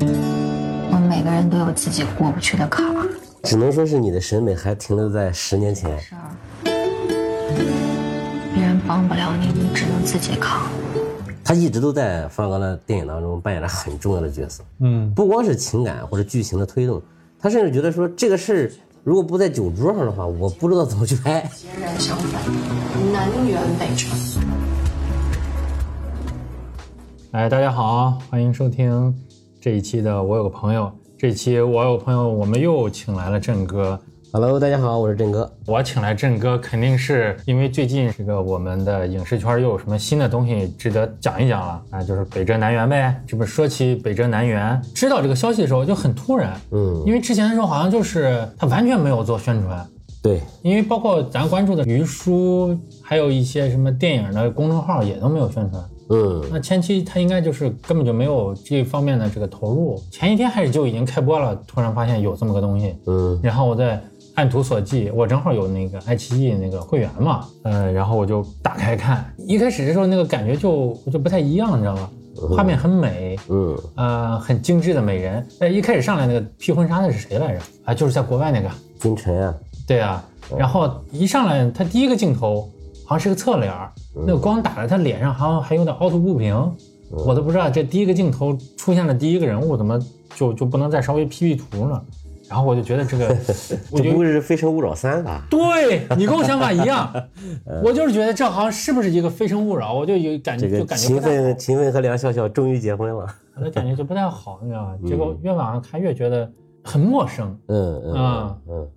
我们每个人都有自己过不去的坎儿。只能说是你的审美还停留在十年前。是啊，别人帮不了你，你只能自己扛。他一直都在冯小刚的电影当中扮演着很重要的角色。嗯，不光是情感或者剧情的推动，他甚至觉得说这个事儿如果不在酒桌上的话，我不知道怎么去拍。截然相反，南辕北辙。哎，大家好，欢迎收听这一期的《我有个朋友》。这期我有个朋友，我们又请来了郑哥。Hello，大家好，我是振哥。我请来郑哥，肯定是因为最近这个我们的影视圈又有什么新的东西值得讲一讲了啊，就是北辙南辕呗。这不说起北辙南辕，知道这个消息的时候就很突然，嗯，因为之前的时候好像就是他完全没有做宣传，对，因为包括咱关注的鱼叔，还有一些什么电影的公众号也都没有宣传。嗯，那前期他应该就是根本就没有这方面的这个投入，前一天开始就已经开播了，突然发现有这么个东西，嗯，然后我再按图索骥，我正好有那个爱奇艺那个会员嘛，呃，然后我就打开看，一开始的时候那个感觉就就不太一样，你知道吗？画面很美，嗯，呃，很精致的美人。哎，一开始上来那个披婚纱的是谁来着？啊，就是在国外那个，金晨啊，对啊。然后一上来，他第一个镜头好像是个侧脸儿，那个光打在他脸上，好像还有点凹凸不平。我都不知道这第一个镜头出现的第一个人物怎么就就不能再稍微 P P 图呢？然后我就觉得这个，我就这不会是《非诚勿扰三》吧？对你跟我想法一样，我就是觉得这好像是不是一个《非诚勿扰》，我就有感觉就感觉勤奋，勤奋和梁笑笑终于结婚了。我的感觉就不太好，你知道吧？结果越往上看越觉得很陌生，嗯嗯啊嗯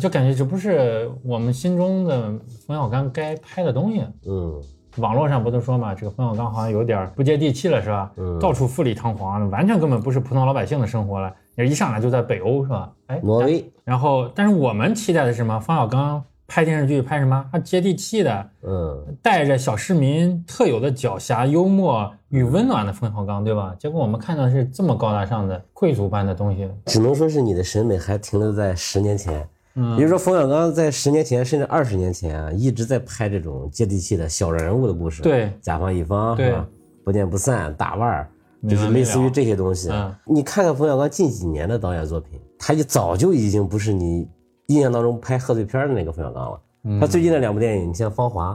就感觉这不是我们心中的冯小刚该拍的东西。嗯网络上不都说嘛，这个冯小刚好像有点不接地气了，是吧？嗯到处富丽堂皇，完全根本不是普通老百姓的生活了。你一上来就在北欧，是吧？哎，挪威，然后，但是我们期待的是什么？冯小刚拍电视剧拍什么？他接地气的，嗯带着小市民特有的狡黠、幽默与温暖的冯小刚，对吧？结果我们看到的是这么高大上的贵族般的东西。只能说是你的审美还停留在十年前。嗯比如说冯小刚在十年前甚至二十年前啊，一直在拍这种接地气的小人物的故事，对甲方乙方对是吧？不见不散，大腕儿，就是类似于这些东西。嗯你看看冯小刚近几年的导演作品，他就早就已经不是你印象当中拍贺岁片的那个冯小刚了。嗯他最近的两部电影，你像《芳华》，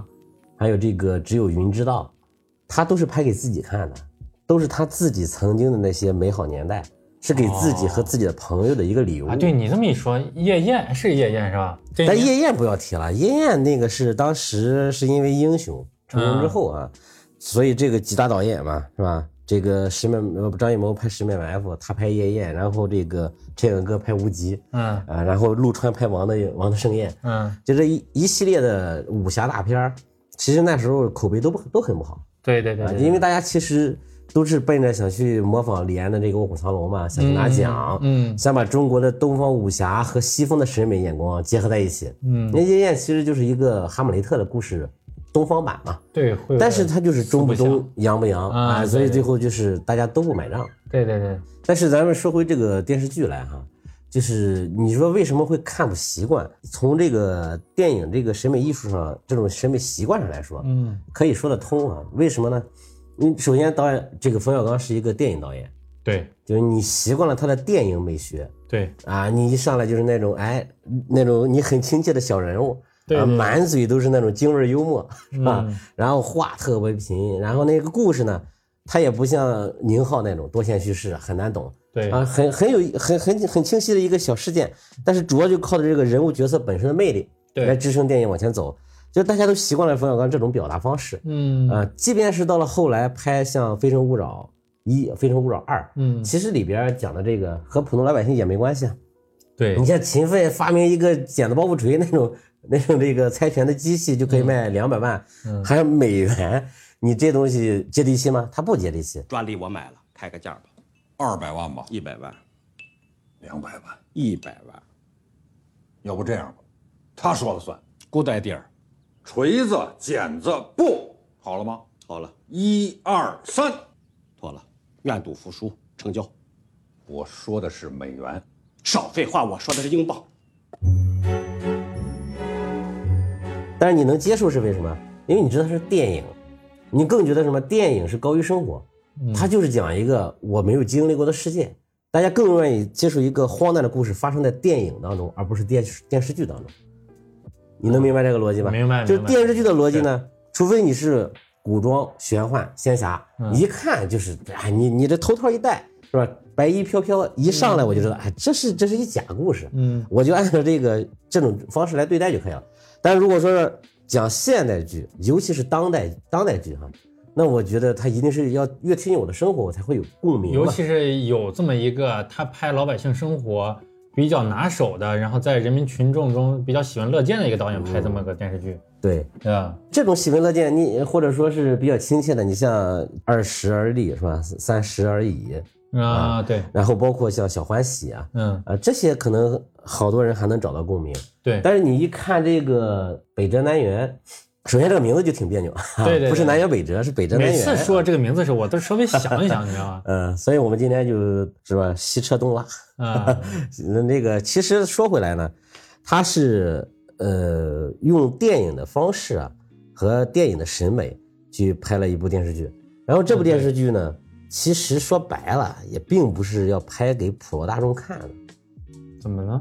还有这个《只有云知道》，他都是拍给自己看的，都是他自己曾经的那些美好年代，是给自己和自己的朋友的一个礼物。啊，对你这么一说，夜宴是夜宴是吧？这但夜宴不要提了，夜宴那个是当时是因为英雄成功之后啊，所以这个几大导演嘛，是吧？这个十面呃张艺谋拍《十面埋伏》，他拍夜宴，然后这个陈凯歌拍无极嗯啊，然后陆川拍王的王的盛宴，嗯，就这一一系列的武侠大片儿，其实那时候口碑都不都很不好对对对，因为大家其实都是奔着想去模仿李安的这个《卧虎藏龙》嘛，想去拿奖，嗯想把中国的东方武侠和西方的审美眼光结合在一起。嗯，那叶燕其实就是一个哈姆雷特的故事东方版嘛，对，会但是它就是中不中，洋不洋啊啊，所以最后就是大家都不买账。对对对，但是咱们说回这个电视剧来哈，就是你说为什么会看不习惯？从这个电影这个审美艺术上，这种审美习惯上来说，嗯可以说得通啊。为什么呢？你首先导演这个冯小刚是一个电影导演，对就是你习惯了他的电影美学对啊，你一上来就是那种哎那种你很亲切的小人物。啊，对对满嘴都是那种京味幽默，是吧？嗯然后话特别贫，然后那个故事呢，它也不像宁浩那种多线叙事，很难懂。对啊，很很有很很很清晰的一个小事件，但是主要就靠着这个人物角色本身的魅力对来支撑电影往前走。就大家都习惯了冯小刚这种表达方式，嗯。啊，即便是到了后来拍像《非诚勿扰一》《非诚勿扰二》，嗯。其实里边讲的这个和普通老百姓也没关系啊。对。你像秦奋发明一个剪子包袱锤那种那种这个猜拳的机器就可以卖两百万，嗯。还有美元，你这东西接地气吗？它不接地气。专利我买了，开个价吧，二百万吧，一百万，两百万，一百万要不这样吧，他说了算，，good idea，锤子、剪子、布，好了吗？好了，一二三，妥了，愿赌服输，成交。我说的是美元，少废话，我说的是英镑。但是你能接受是为什么？因为你知道它是电影，你更觉得什么？电影是高于生活，它就是讲一个我没有经历过的世界，大家更愿意接受一个荒诞的故事发生在电影当中，而不是电视电视剧当中。你能明白这个逻辑吧？明白就是电视剧的逻辑呢，除非你是古装、玄幻、仙侠，嗯一看就是，哎，你你这头套一戴是吧？白衣飘飘，一上来我就知道，哎，这是这是一假故事，嗯，我就按照这个这种方式来对待就可以了。但如果说是讲现代剧，尤其是当代当代剧哈，那我觉得他一定是要越贴近我的生活，我才会有共鸣。尤其是有这么一个他拍老百姓生活比较拿手的，然后在人民群众中比较喜闻乐见的一个导演拍这么个电视剧，对对吧？这种喜闻乐见，你或者说是比较亲切的，你像二十而立是吧？三十而已，啊，对，然后包括像小欢喜啊，嗯，啊这些可能好多人还能找到共鸣。对，但是你一看这个北辙南辕，首先这个名字就挺别扭，对 对对不是南辕北辙，是北辙南每次。说这个名字的时候，我都稍微想一想，你知道吗？嗯，所以我们今天就是吧，西车东拉。啊，那那个其实说回来呢，他是呃用电影的方式啊和电影的审美去拍了一部电视剧，然后这部电视剧呢，其实说白了也并不是要拍给普罗大众看的。怎么了？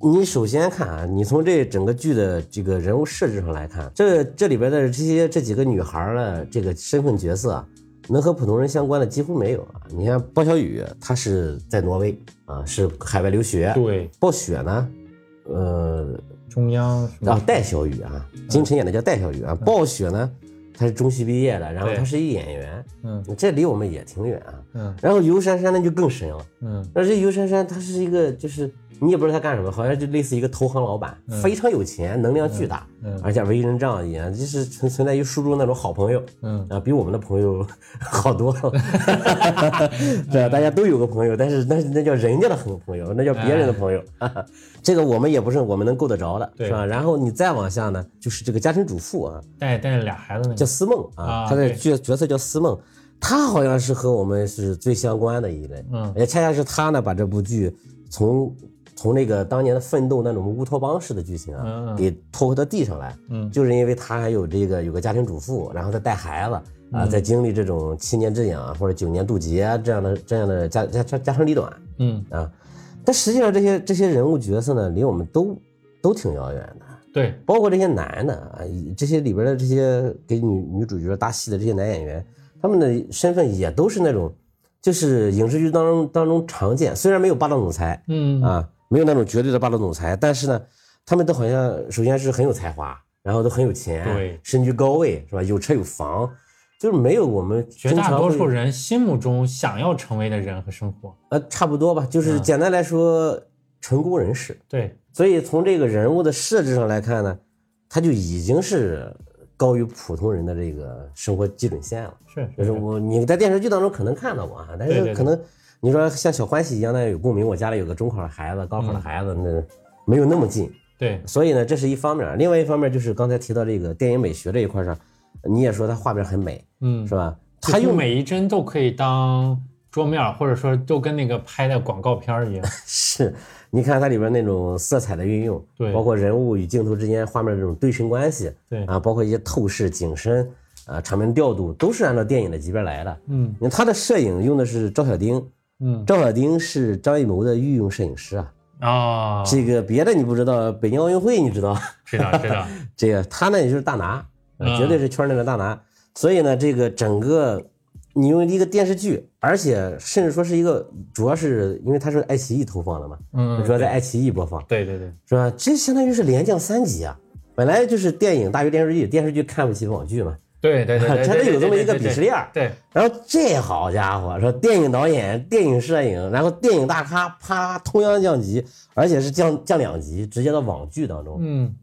你首先看啊，你从这整个剧的这个人物设置上来看，这这里边的这些这几个女孩儿的这个身份角色啊，能和普通人相关的几乎没有啊。你看包小雨，她是在挪威啊，是海外留学。对，暴雪呢，呃，中央啊，戴小雨啊，金晨演的叫戴小雨啊。暴雪呢，她是中戏毕业的，然后对她是一演员，嗯这离我们也挺远啊。嗯然后尤珊珊那就更深了。嗯而这尤珊珊她是一个，就是你也不知道他干什么，好像就类似一个投行老板，非常有钱，能量巨大，嗯而且为人仗义啊，就是存存在于书中那种好朋友嗯。啊，比我们的朋友 好多了，对啊，大家都有个朋友，但是那那叫人家的朋朋友，那叫别人的朋友，这个我们也不是我们能够得着的，是吧？然后你再往下呢，就是这个家庭主妇啊，带带着俩孩子那叫，思梦啊啊，她的角角色叫思梦，她好像是和我们是最相关的一类，嗯也恰恰是她呢把这部剧从从那个当年的奋斗那种乌托邦式的剧情啊，给拖回到地上来，嗯。就是因为他还有这个有个家庭主妇，然后再带孩子啊，嗯。在经历这种七年之痒或者九年渡劫啊这样的这样的家家家家长里短嗯，啊，但实际上这些这些人物角色呢，离我们都都挺遥远的。对，包括这些男的啊，以这些里边的这些给女女主角搭戏的这些男演员，他们的身份也都是那种，就是影视剧当中当中常见，虽然没有霸道总裁嗯。啊，没有那种绝对的霸道总裁，但是呢，他们都好像首先是很有才华，然后都很有钱，对身居高位是吧？有车有房，就是没有我们绝大多数人心目中想要成为的人和生活，呃差不多吧，就是嗯简单来说，成功人士。对，所以从这个人物的设置上来看呢，他就已经是高于普通人的这个生活基准线了。是就是是我你在电视剧当中可能看到过啊，但是可能你说像小欢喜一样那有共鸣，我家里有个中考的孩子、高考嗯。的孩子，那没有那么近。对，所以呢，这是一方面，另外一方面就是刚才提到这个电影美学这一块上，你也说它画面很美，嗯。是，吧？它用每一帧都可以当桌面，或者说都跟那个拍的广告片一样，是，你看它里边那种色彩的运用，对。包括人物与镜头之间画面这种对称关系，对。啊，包括一些透视、景深，啊，场面调度都是按照电影的级别来的。嗯。你看他的摄影用的是赵小丁，嗯赵小丁是张艺谋的御用摄影师啊。哦，这个别的你不知道，北京奥运会你知道，知道知道，这个他呢也就是大拿，绝对是圈内的大拿。所以呢，这个整个你用一个电视剧，而且甚至说是一个，主要是因为它是爱奇艺投放的嘛，嗯，主要在爱奇艺播放。对对对，是吧？这相当于是连降三级啊！本来就是电影大于电视剧，电视剧看不起网剧嘛，对对对对，它对得 有这么一个鄙视链儿。对，然后这好家伙，说电影导演、电影摄影，然后电影大咖，啪，通央降级，而且是降降两级，直接到网剧当中。嗯，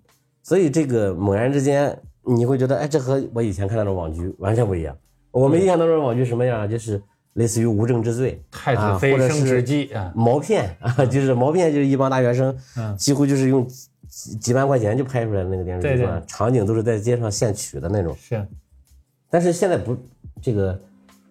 所以这个猛然之间，你会觉得，哎，这和我以前看到的网剧完全不一样。我们印象当中的网剧什么样啊？就是类似于《无证之罪》太啊子妃升职记啊，毛片啊，就是毛片，就是一帮大学生，嗯几乎就是用几几万块钱就拍出来的那个电视剧，对对场景都是在街上现取的那种。是，但是现在不，这个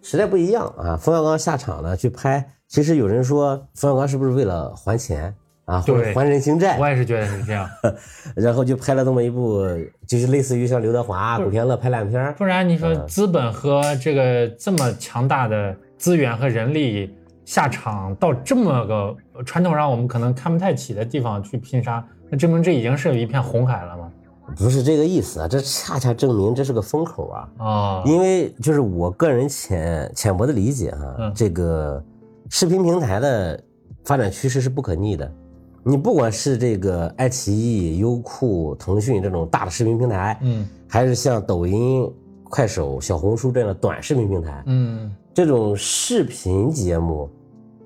时代不一样啊。冯小刚下场呢去拍，其实有人说冯小刚是不是为了还钱啊，或者对还人情债我，也是觉得是这样，然后就拍了这么一部，就是类似于像刘德华、古天乐拍烂片儿。不然你说嗯资本和这个这么强大的资源和人力下场到这么个传统上我们可能看不太起的地方去拼杀，那证明这已经是一片红海了吗？不是这个意思啊，这恰恰证明这是个风口啊。啊，因为就是我个人浅浅薄的理解哈、嗯这个视频平台的发展趋势是不可逆的。你不管是这个爱奇艺、优酷、腾讯这种大的视频平台，嗯还是像抖音、快手、小红书这样的短视频平台，嗯这种视频节目，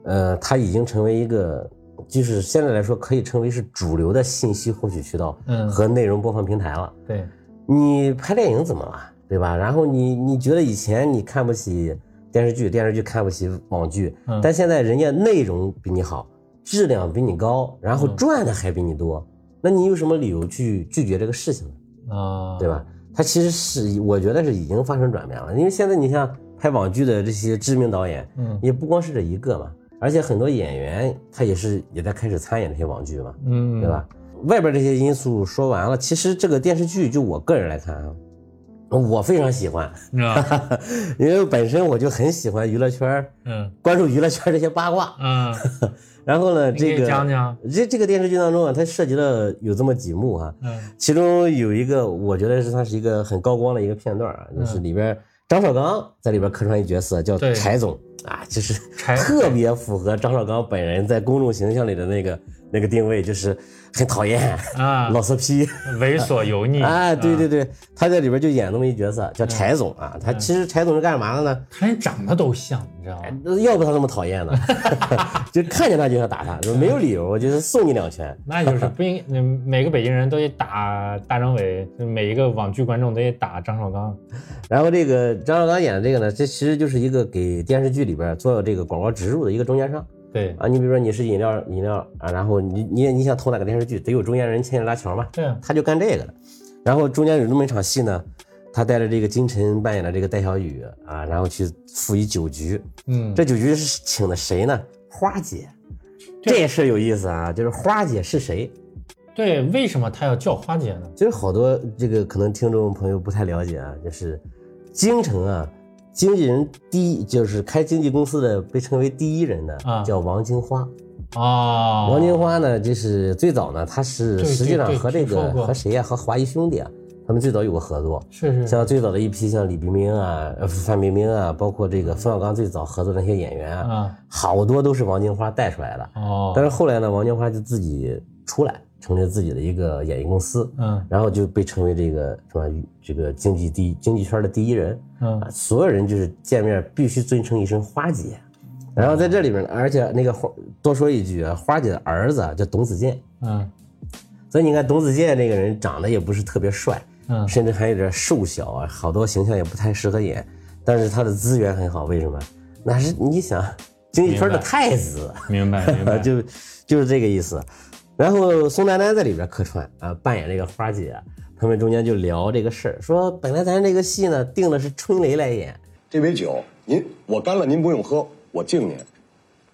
呃，它已经成为一个，就是现在来说可以称为是主流的信息获取渠道嗯，和内容播放平台了。对，你拍电影怎么了，对吧？然后你你觉得以前你看不起电视剧，电视剧看不起网剧，嗯但现在人家内容比你好，质量比你高，然后嗯赚的还比你多，那你有什么理由去拒绝这个事情呢？啊，对吧？它其实是我觉得是已经发生转变了，因为现在你像拍网剧的这些知名导演，嗯也不光是这一个嘛，而且很多演员他也是也在开始参演这些网剧嘛，嗯，对？吧？外边这些因素说完了，其实这个电视剧就我个人来看啊，我非常喜欢，啊，因为本身我就很喜欢娱乐圈，嗯 关注娱乐圈这些八卦。嗯，然后呢，这个讲讲，这这个电视剧当中啊，它涉及了有这么几幕啊，嗯其中有一个我觉得是它是一个很高光的一个片段啊，就是里边张绍刚在里边客串一角色叫柴总啊，就是特别符合张绍刚本人在公众形象里的那个那个定位，就是很讨厌、啊，老色批。猥琐油腻啊，对对对，他在里边就演那么一角色，叫柴总啊。他其实柴总是干嘛的呢？他连长得都像，你知道吗？要不他那么讨厌呢？就看见他就想打他，没有理由，我就是送你两拳。那就是不应，嗯每个北京人都得打大张伟，每一个网剧观众都得打张绍刚。然后这个张绍刚演的这个呢，这其实就是一个给电视剧里边做这个广告植入的一个中间商对啊。你比如说你是饮料饮料啊，然后你你你想投哪个电视剧，得有中间人牵线拉桥嘛，对啊，他就干这个的。然后中间有这么一场戏呢，他带着这个金晨扮演的这个戴小雨啊，然后去赴一酒局。嗯，这酒局是请的谁呢？花姐。这事儿有意思啊，就是花姐是谁？对，为什么他要叫花姐呢？其实好多这个可能听众朋友不太了解啊，就是京城啊，经纪人第一就是开经纪公司的被称为第一人的、啊。叫王金花。啊，王金花呢，就是最早呢，他是实际上和这个和谁呀、和华谊兄弟啊，他们最早有过合作。是是，像最早的一批像李冰冰啊、呃范冰冰啊，包括这个冯小刚最早合作的那些演员啊，啊，好多都是王金花带出来的。哦，但是后来呢，王金花就自己出来，成立自己的一个演艺公司，嗯然后就被称为这个什么？这个经济第一经济圈的第一人嗯啊，所有人就是见面必须尊称一声花姐。然后在这里边呢，而且那个花多说一句啊，花姐的儿子啊叫董子健，嗯所以你看董子健这个人长得也不是特别帅，嗯甚至还有点瘦小啊，好多形象也不太适合演，但是他的资源很好，为什么？那是你想经济圈的明白太子。明白明白，就就是这个意思。然后宋丹丹在里边客串啊，扮演这个花姐，他们中间就聊这个事儿，说本来咱这个戏呢定的是春雷来演，这杯酒，您我干了，您不用喝，我敬您，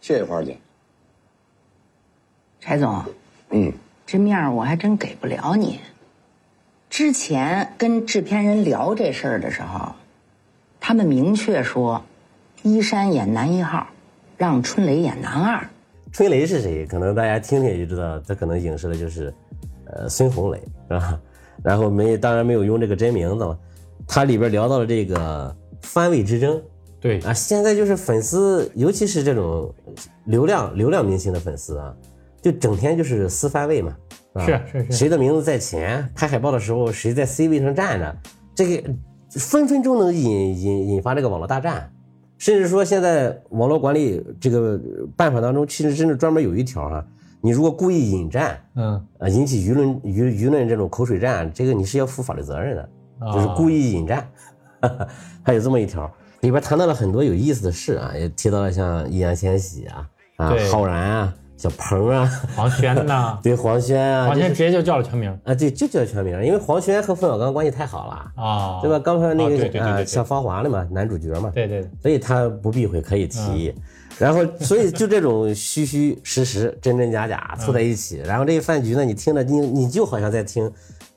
谢谢花姐。柴总，嗯，这面儿我还真给不了你。之前跟制片人聊这事儿的时候，他们明确说，依山演男一号，让春雷演男二。春雷是谁？可能大家听听也就知道，他可能影射的就是，呃，孙红雷是吧？然后没当然没有用这个真名字了，他里边聊到了这个番位之争，对。啊，现在就是粉丝，尤其是这种流量流量明星的粉丝啊，就整天就是撕番位嘛，吧？是是是谁的名字在前，拍海报的时候谁在 C 位上站着，这个分分钟能引引引发这个网络大战，甚至说现在网络管理这个办法当中，其实真的专门有一条哈、你如果故意引战，嗯。啊，引起舆论舆舆论这种口水战，这个你是要负法律责任的，就是故意引战，还有这么一条，里边谈到了很多有意思的事啊，也提到了像易烊千玺啊，啊浩然啊，小鹏啊，黄轩呐，对黄轩啊，黄轩直接就叫了全名啊，对，就叫全名，因为黄轩和冯小刚关系太好了，啊，对吧？刚才那个啊，像芳华的嘛，男主角嘛，对对对，所以他不避讳可以提。嗯 然后，所以就这种虚虚实实、真真假假凑在一起，嗯然后这个饭局呢，你听着你你就好像在听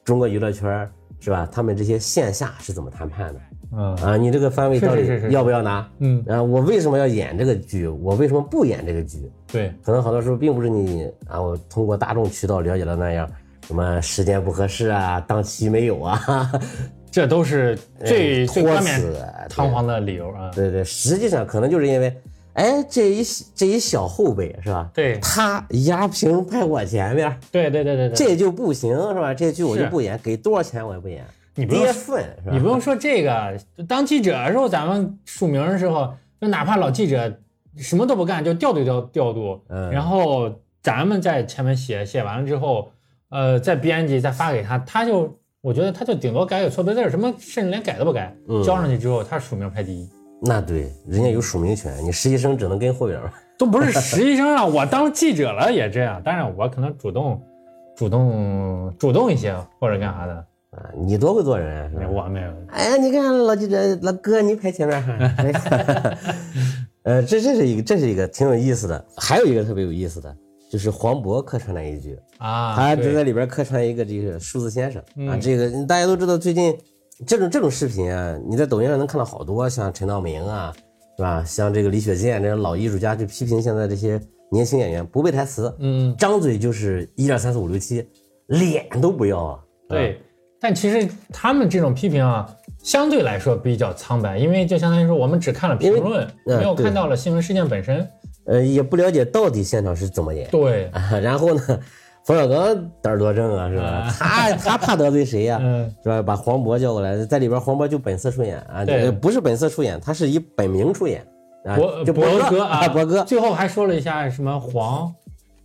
中国娱乐圈是吧？他们这些线下是怎么谈判的，嗯啊，你这个番位到底要不要拿？嗯，啊，我为什么要演这个剧？我为什么不演这个剧？对，可能好多时候并不是你啊，我通过大众渠道了解到那样，什么时间不合适啊，档期没有啊，这都是最哎最冠冕托辞堂皇的理由啊。对对，实际上可能就是因为，哎，这一这一小后辈是吧？对他压屏排我前面，对对对对对，这就不行是吧？这剧我就不演，给多少钱我也不演，你不用跌份是吧？你不用说这个，当记者的时候，咱们署名的时候，就哪怕老记者什么都不干，就调度调调度，嗯然后咱们在前面写写完了之后，呃，再编辑再发给他，他就我觉得他就顶多改个错别字，什么甚至连改都不改，嗯交上去之后，他署名排第一。那对，人家有署名权，你实习生只能跟后边儿。都不是 实习生啊，我当记者了也这样，当然我可能主动、主动、主动一些或者干啥的，啊，你多会做人啊？我没有。哎呀，你看老记者老哥，你排前面哈。呃，这这是一个，这是一个挺有意思的。还有一个特别有意思的，就是黄渤客串了一句，啊，他就在里边客串一个这个数字先生啊。嗯这个大家都知道，最近这种这种视频啊，你在抖音上能看到好多，像陈道明啊，是吧？像这个李雪健这种老艺术家去批评现在这些年轻演员不背台词，嗯，张嘴就是一二三四五六七，脸都不要啊。对，但其实他们这种批评啊，相对来说比较苍白，因为就相当于说我们只看了评论，呃没有看到了新闻事件本身。呃，也不了解到底现场是怎么演。对，啊，然后呢，冯小刚胆儿多正啊，是吧？他他怕得罪谁呀、嗯是吧？把黄渤叫过来，在里边黄渤就本色出演啊，不是本色出演，他是以本名出演啊，博就哥博哥啊，博哥最后还说了一下什么黄，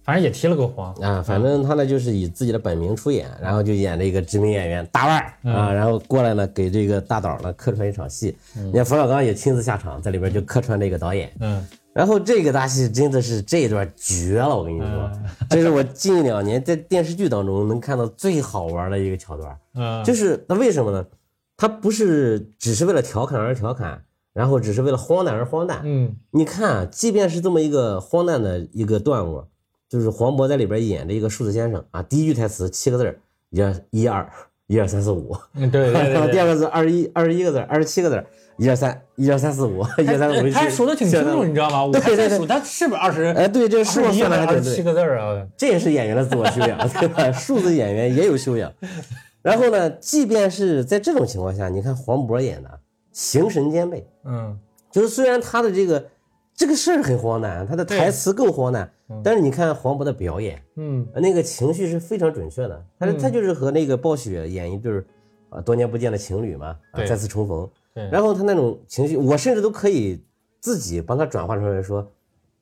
反正也提了个黄。啊，反正他呢就是以自己的本名出演，然后就演了一个知名演员大腕儿啊，然后过来呢给这个大导呢客串一场戏，你看冯小刚也亲自下场，在里边就客串这个导演，嗯，然后这个大戏真的是这一段绝了，我跟你说，这是我近两年在电视剧当中能看到最好玩的一个桥段。嗯，就是那为什么呢？他不是只是为了调侃而调侃，然后只是为了荒诞而荒诞。嗯你看啊，即便是这么一个荒诞的一个段落，就是黄渤在里边演的一个数字先生啊，第一句台词七个字儿，一二一二一二三四五，嗯，对对然后对对。第二个字二十一二十一个字，二十七个字，一二三一二三四五，一二三四五，他还数的挺清楚，你知道吗？我 还对对数他是不是二十？哎，对，这个数算的还挺对二十七。个字儿啊。这也是演员的自我修养，对吧？数字演员也有修养。然后呢，即便是在这种情况下，你看黄渤演的形神兼备，嗯，就是虽然他的这个这个事儿很荒诞，他的台词更荒诞，但是你看黄渤的表演，嗯，那个情绪是非常准确的。他他就是和那个暴雪演一对儿啊多年不见的情侣嘛，啊再次重逢，对。然后他那种情绪，我甚至都可以自己帮他转化出来说，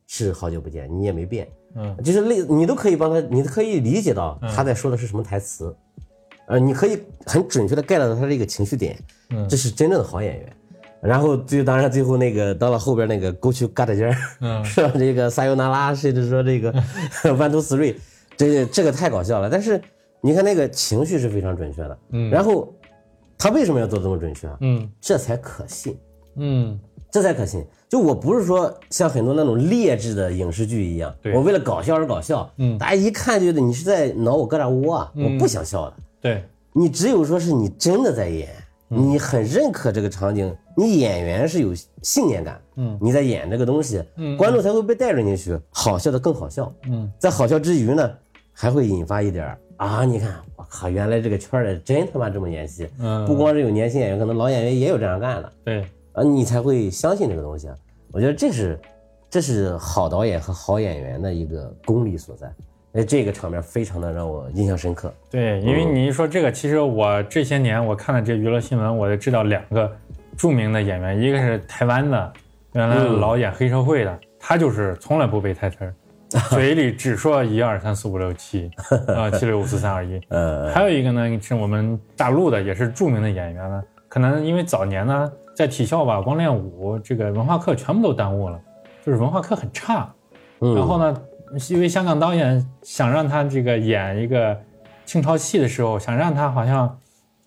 是好久不见，你也没变，嗯，就是类你都可以帮他，你可以理解到他在说的是什么台词，呃，你可以很准确的 get 到他这个情绪点，嗯。这是真正的好演员。然后最当然最后那个到了后边那个沟渠嘎达尖儿，嗯 是吧？这个撒尤那拉，甚至说这个 one two three，这这个太搞笑了。但是你看那个情绪是非常准确的，嗯然后他为什么要做这么准确啊？嗯这才可信。嗯，这才可信。就我不是说像很多那种劣质的影视剧一样，对我为了搞笑而搞笑，嗯大家一看就觉得你是在挠我疙瘩窝啊，我不想笑的。对，你只有说是你真的在演，嗯你很认可这个场景，你演员是有信念感，嗯你在演这个东西，嗯观众才会被带着进去，好笑的更好笑。嗯，在好笑之余呢，还会引发一点啊，你看，我靠，原来这个圈儿里真他妈这么演戏，嗯不光是有年轻演员，可能老演员也有这样干的。对，啊，你才会相信这个东西啊。我觉得这是，这是好导演和好演员的一个功力所在。哎，这个场面非常的让我印象深刻。对，因为你一说这个，其实我这些年我看了这娱乐新闻，我就知道两个著名的演员，一个是台湾的，原来老演黑社会的，他就是从来不背台词儿，嘴里只说一二三四五六七，啊七六五四三二一。呃，还有一个呢是我们大陆的，也是著名的演员呢，可能因为早年呢在体校吧，光练武这个文化课全部都耽误了，就是文化课很差。嗯然后呢，因为香港导演想让他这个演一个清朝戏的时候，想让他好像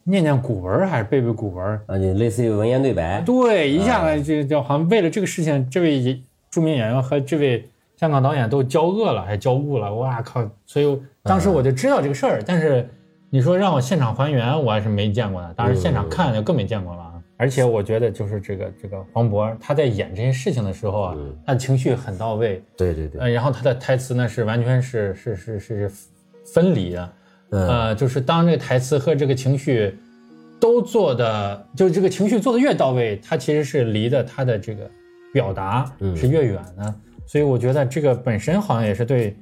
念念古文还是背背古文儿。啊，就类似于文言对白。对，一下来就就好像为了这个事情，这位著名演员和这位香港导演都交恶了，还交恶了。哇靠！所以当时我就知道这个事儿，但是你说让我现场还原，我还是没见过的。当然现场看就更没见过了啊。而且我觉得就是这个这个黄渤他在演这些事情的时候啊，他的情绪很到位，对对对，呃，然后他的台词呢是完全是是是是是分离的，呃，就是当这个台词和这个情绪都做的，就是这个情绪做的越到位，他其实是离的他的这个表达是越远的，所以我觉得这个本身好像也是对，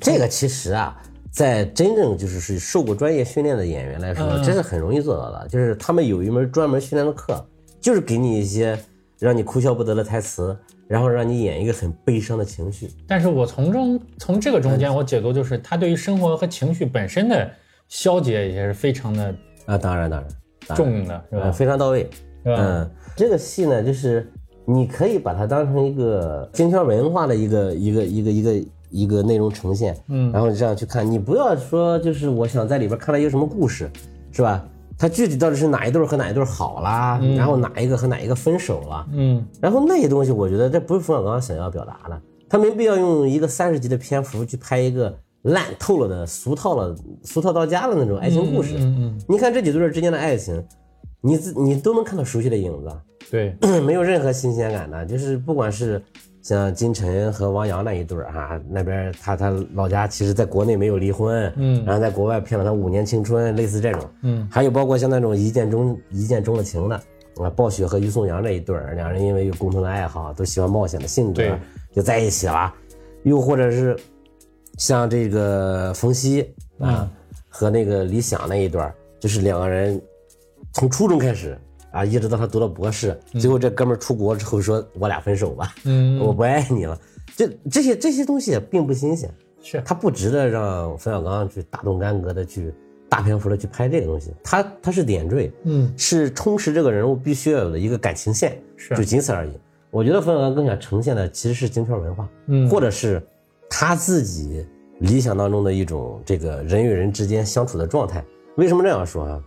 这个其实啊，在真正就是是受过专业训练的演员来说，嗯这是很容易做到的。就是他们有一门专门训练的课，就是给你一些让你哭笑不得的台词，然后让你演一个很悲伤的情绪。但是我从中从这个中间我解读就是他对于生活和情绪本身的消解也是非常的啊，当然当然，重的，是呃，吧？非常到位。是吧？嗯，这个戏呢，就是你可以把它当成一个京圈文化的一个一个一个一个一个内容呈现，嗯然后你这样去看，你不要说就是我想在里边看到一个什么故事，是吧？它具体到底是哪一对儿和哪一对儿好啦，然后哪一个和哪一个分手了，嗯然后那些东西，我觉得这不是冯小刚想要表达的，他没必要用一个三十集的篇幅去拍一个烂透了的、俗套了、俗套到家的那种爱情故事。嗯嗯，你看这几对儿之间的爱情，你自你都能看到熟悉的影子，对，没有任何新鲜感的。就是不管是像金晨和王阳那一对儿哈，那边他他老家其实在国内没有离婚，嗯然后在国外骗了他五年青春，类似这种，嗯，还有包括像那种一见钟一见钟了情的啊，暴雪和于颂阳这一对儿，两人因为有共同的爱好，都喜欢冒险的性格，就在一起了。又或者是像这个冯曦啊、和那个李想那一段儿，就是两个人从初中开始啊，一直到他读了博士，最后这哥们儿出国之后说：“我俩分手吧，嗯我不爱你了。”这这些这些东西并不新鲜，是他不值得让冯小刚去大动干戈的去大篇幅的去拍这个东西，他他是点缀，嗯是充实这个人物必须要有的一个感情线，是就仅此而已。我觉得冯小刚更想呈现的其实是京圈文化，嗯或者是他自己理想当中的一种这个人与人之间相处的状态。为什么这样说啊？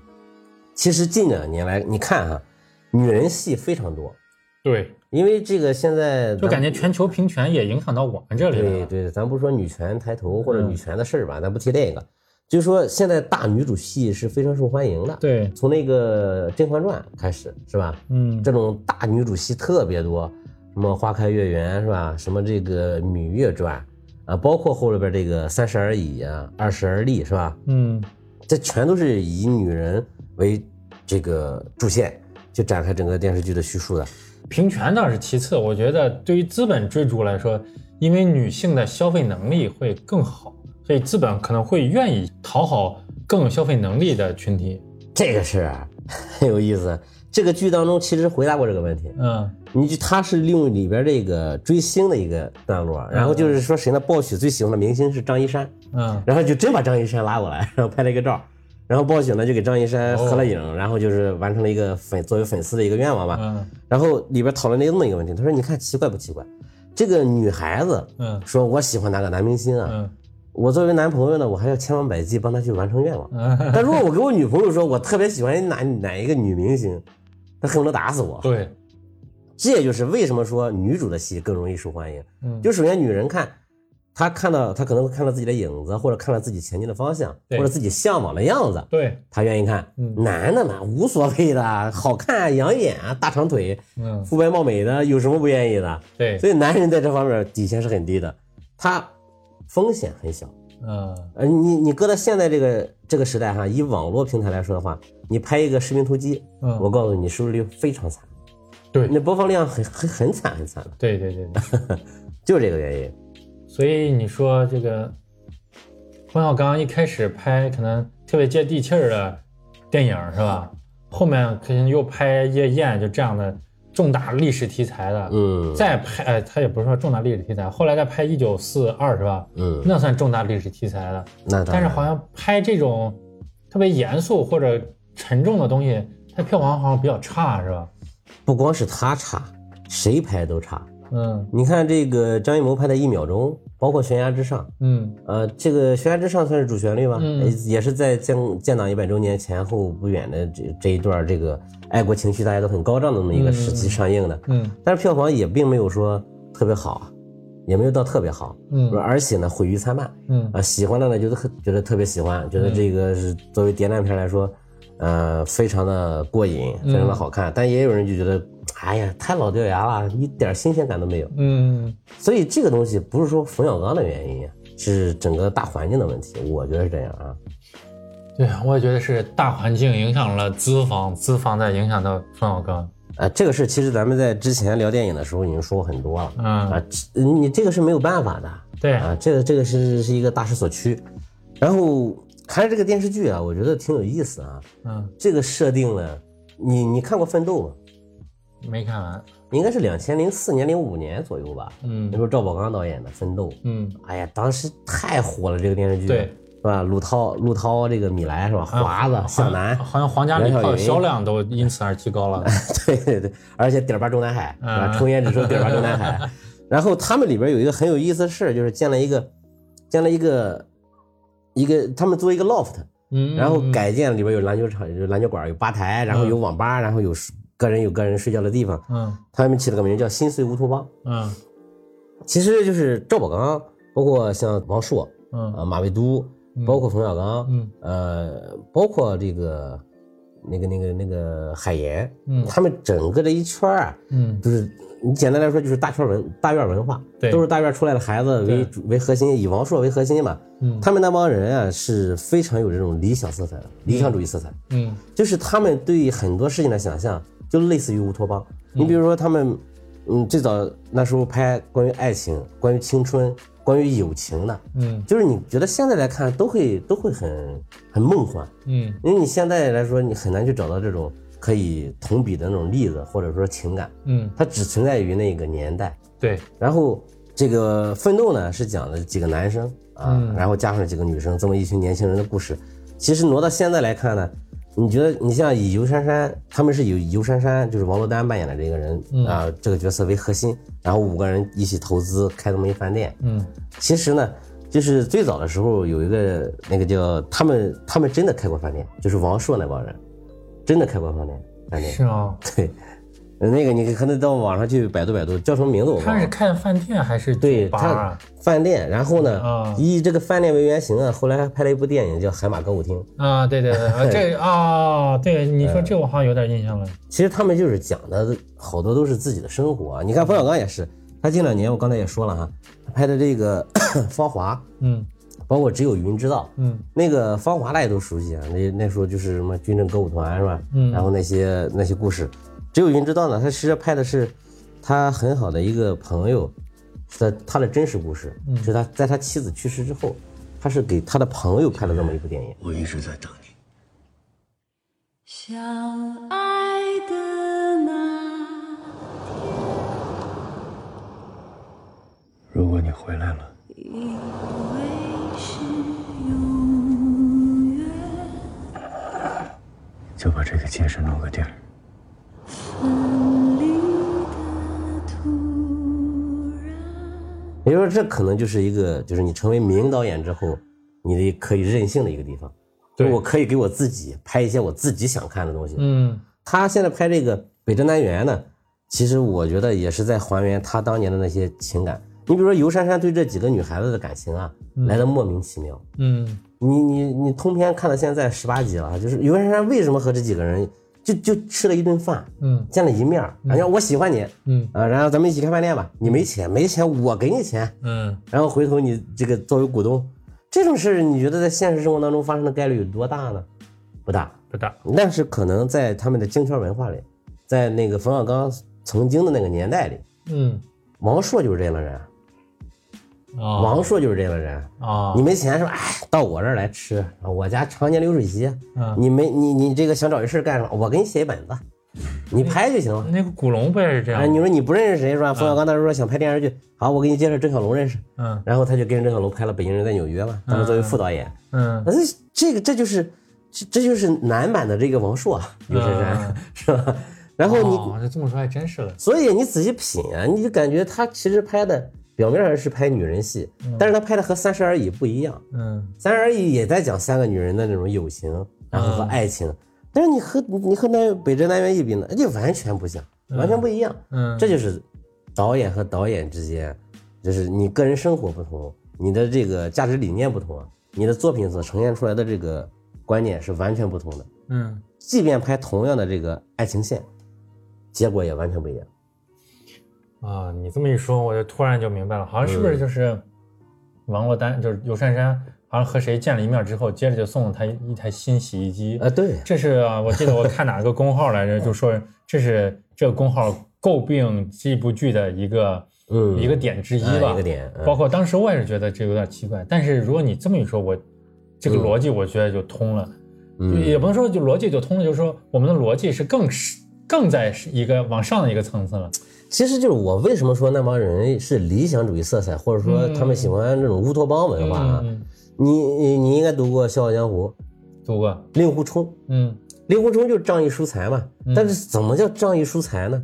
其实近两年来，你看哈、女人戏非常多，对，因为这个现在就感觉全球平权也影响到我们这里了。对对，咱不说女权抬头或者嗯女权的事儿吧，咱不提这个，就是说现在大女主戏是非常受欢迎的。，对，从那个《甄嬛传》开始是吧？嗯这种大女主戏特别多，什么《花开月圆》是吧？什么这个《芈月传》啊，包括后边这个《三十而已》啊，《二十而立》是吧？嗯这全都是以女人为这个主线，就展开整个电视剧的叙述的。平权倒是其次，我觉得对于资本追逐来说，因为女性的消费能力会更好，所以资本可能会愿意讨好更有消费能力的群体。这个事儿啊，很 有意思。这个剧当中其实回答过这个问题。嗯你就他是利用里边这个追星的一个段落，然后就是说谁呢？暴雪最喜欢的明星是张一山，嗯然后就真把张一山拉过来，然后拍了一个照，然后报警呢就给张一山合了影，然后就是完成了一个粉作为粉丝的一个愿望吧。嗯然后里边讨论了这么一个问题，他说：“你看奇怪不奇怪？这个女孩子嗯说我喜欢哪个男明星啊，嗯我作为男朋友呢，我还要千方百计帮他去完成愿望。嗯，但如果我跟我女朋友说我特别喜欢哪哪一个女明星，她恨不得打死我。对，这也就是为什么说女主的戏更容易受欢迎。嗯就首先女人看，她看到他可能会看到自己的影子，或者看到自己前进的方向，或者自己向往的样子，对，他愿意看。嗯。男的嘛，无所谓的，好看啊，养眼啊，大长腿，嗯。肤白貌美的，有什么不愿意的？对，所以男人在这方面底线是很低的，他风险很小。嗯。呃，你你搁到现在这个这个时代哈，以网络平台来说的话，你拍一个视频突击，嗯，我告诉你，收视率非常惨，对。那播放量很很很惨很惨。的，对对对对，就是这个原因。所以你说这个冯小刚一开始拍可能特别接地气儿的电影是吧？后面可能又拍《夜宴》就这样的重大历史题材的，嗯再拍，哎，他也不是说重大历史题材，后来再拍《一九四二》是吧？嗯，那算重大历史题材的。那但是好像拍这种特别严肃或者沉重的东西，它票房好像比较差是吧？不光是他差，谁拍都差。嗯。你看这个张艺谋拍的《一秒钟》，包括《悬崖之上》，嗯。呃，这个《悬崖之上》算是主旋律吧？也是在建建党一百周年前后不远的这这一段这个爱国情绪大家都很高涨的那么一个时期上映的。嗯。但是票房也并没有说特别好啊，也没有到特别好，嗯。而且呢毁誉参半嗯。啊，喜欢的呢觉得特觉得特别喜欢，觉得这个是作为谍战片来说，呃，非常的过瘾，非常的好看。但也有人就觉得，哎呀，太老掉牙了，一点新鲜感都没有。嗯，所以这个东西不是说冯小刚的原因，是整个大环境的问题，我觉得是这样啊。对，我也觉得是大环境影响了资方，资方在影响到冯小刚。啊，这个事其实咱们在之前聊电影的时候已经说过很多了。嗯你这个是没有办法的。对啊，这个这个是是一个大势所趋。然后看着这个电视剧啊，我觉得挺有意思啊。嗯，这个设定呢，你你看过《奋斗》吗？没看完。应该是两千零四年、零五年左右吧。嗯那时候赵宝刚导演的《奋斗》。嗯，哎呀，当时太火了，这个电视剧。对。是吧？陆涛、陆涛这个米莱是吧？华子、向南，好像皇家礼炮销量都因此而提高了。对对对，而且点儿八中南海是吧？嗯抽烟只抽点儿八中南海。然后他们里边有一个很有意思的事，就是建了一个，建了一个，一个他们做一个 loft，嗯，然后改建里边有篮球场、有篮球馆、有吧台，然后有网吧，然后有个人有个人睡觉的地方。嗯。他们起了个名叫“心碎乌托邦。嗯”，其实就是赵宝刚，包括像王朔、嗯。啊马未都，包括冯小刚，嗯。呃，包括这个那个那个那个海岩，嗯。他们整个这一圈嗯。就是你简单来说就是大圈文大院文化，对都是大院出来的孩子为主为核心，以王朔为核心嘛。嗯他们那帮人啊是非常有这种理想色彩的，理想主义色彩，嗯就是他们对很多事情的想象就类似于乌托邦。你比如说他们，嗯，最早那时候拍关于爱情、关于青春、关于友情的，嗯就是你觉得现在来看都会都会很很梦幻，嗯因为你现在来说你很难去找到这种可以同比的那种例子或者说情感。嗯，它只存在于那个年代。对，然后这个奋斗呢是讲的几个男生啊，嗯然后加上几个女生，这么一群年轻人的故事。其实挪到现在来看呢，你觉得你像以尤珊珊，他们是以尤珊珊就是王珞丹扮演的这个人、嗯啊这个角色为核心，然后五个人一起投资开这么一饭店。嗯其实呢，就是最早的时候有一个那个叫他们他们真的开过饭店，就是王朔那帮人真的开过饭店饭店。是啊。对，那个你可能到网上去百度百度，叫什么名字我忘他是了。开饭店还是对他？饭店，然后呢，啊以这个饭店为原型啊，后来还拍了一部电影叫《海马歌舞厅》。啊，对对对，啊这啊，对你说这我好像有点印象了。其实他们就是讲的好多都是自己的生活啊。你看冯小刚也是，他近两年我刚才也说了哈，他拍的这个 《芳华》，嗯包括《只有云知道》，嗯那个《芳华》大家都熟悉啊，那那时候就是什么军政歌舞团是吧？嗯然后那些那些故事，只有云知道呢，他其实拍的是他很好的一个朋友的他的真实故事，嗯是他在他妻子去世之后，他是给他的朋友拍了这么一部电影。我一直在等你。相爱的那如果你回来了，就把这个戒指弄个地儿。也就是说，这可能就是一个，就是你成为名导演之后，你的可以任性的一个地方。对我可以给我自己拍一些我自己想看的东西。嗯他现在拍这个《北辙南辕》呢，其实我觉得也是在还原他当年的那些情感。你比如说尤珊珊对这几个女孩子的感情啊，来的莫名其妙。嗯你你你通篇看到现在十八集了，就是尤珊珊为什么和这几个人就就吃了一顿饭，嗯见了一面儿，人家我喜欢你嗯啊，然后咱们一起开饭店吧。你没钱，没钱我给你钱，嗯，然后回头你这个作为股东，这种事儿你觉得在现实生活当中发生的概率有多大呢？不大。不大。但是可能在他们的京圈文化里，在那个冯小刚曾经的那个年代里，嗯王朔就是这样的人，啊王朔就是这样的人。啊你没钱是吧？哎，到我这儿来吃，我家常年流水席。嗯你没你你这个想找一事儿干什么？我给你写一本子，你拍就行了。那个古龙不也是这样哎，你说你不认识谁是吧？冯小刚当时说想拍电视剧，好，我给你介绍郑晓龙认识，嗯然后他就跟郑晓龙拍了《北京人在纽约》嘛，当时作为副导演。嗯那这这个这就是这这就是男版的这个王朔啊，尤珊珊、嗯 是吧？然后你、哦，这这么说还真是了。所以你仔细品啊，你就感觉他其实拍的表面上是拍女人戏，但是他拍的和《三十而已》不一样，嗯《三十而已》也在讲三个女人的那种友情，然后和爱情，但是你和你和南北辙南辕一比呢，那就完全不像，完全不一样。嗯，这就是导演和导演之间，就是你个人生活不同，你的这个价值理念不同啊，你的作品所呈现出来的这个观念是完全不同的。嗯，即便拍同样的这个爱情线，结果也完全不一样。啊，你这么一说，我就突然就明白了，好像是不是就是王珞丹，就是尤珊珊，好像和谁见了一面之后，接着就送了他一台新洗衣机。啊，对，这是啊，我记得我看哪个公号来着，就说这是这个公号诟病这部剧的一个嗯。一个点之一啊吧，一个点嗯。包括当时我也是觉得这有点奇怪，但是如果你这么一说，我这个逻辑我觉得就通了，嗯。也不能说就逻辑就通了，就是说我们的逻辑是更是更在一个往上的一个层次了。其实就是我为什么说那帮人是理想主义色彩，或者说他们喜欢这种乌托邦文化啊。嗯，你你你应该读过《笑傲江湖》，读过，令狐冲，嗯令狐冲就是仗义疏财嘛。但是怎么叫仗义疏财呢？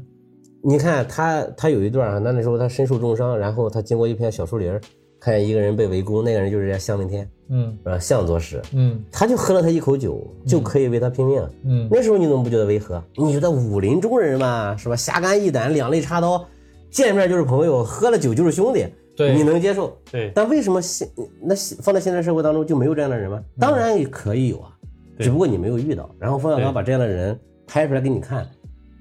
你看他他有一段啊，那那时候他身受重伤，然后他经过一片小树林，看见一个人被围攻，那个人就是人家向问天，嗯是吧？向左使，嗯他就喝了他一口酒，就可以为他拼命。嗯那时候你怎么不觉得违和？你觉得武林中人嘛，是吧？侠肝义胆，两肋插刀，见面就是朋友，喝了酒就是兄弟，对你能接受？对但为什么现那现放在现在社会当中就没有这样的人吗？当然也可以有啊，对只不过你没有遇到。然后冯小刚把这样的人拍出来给你看，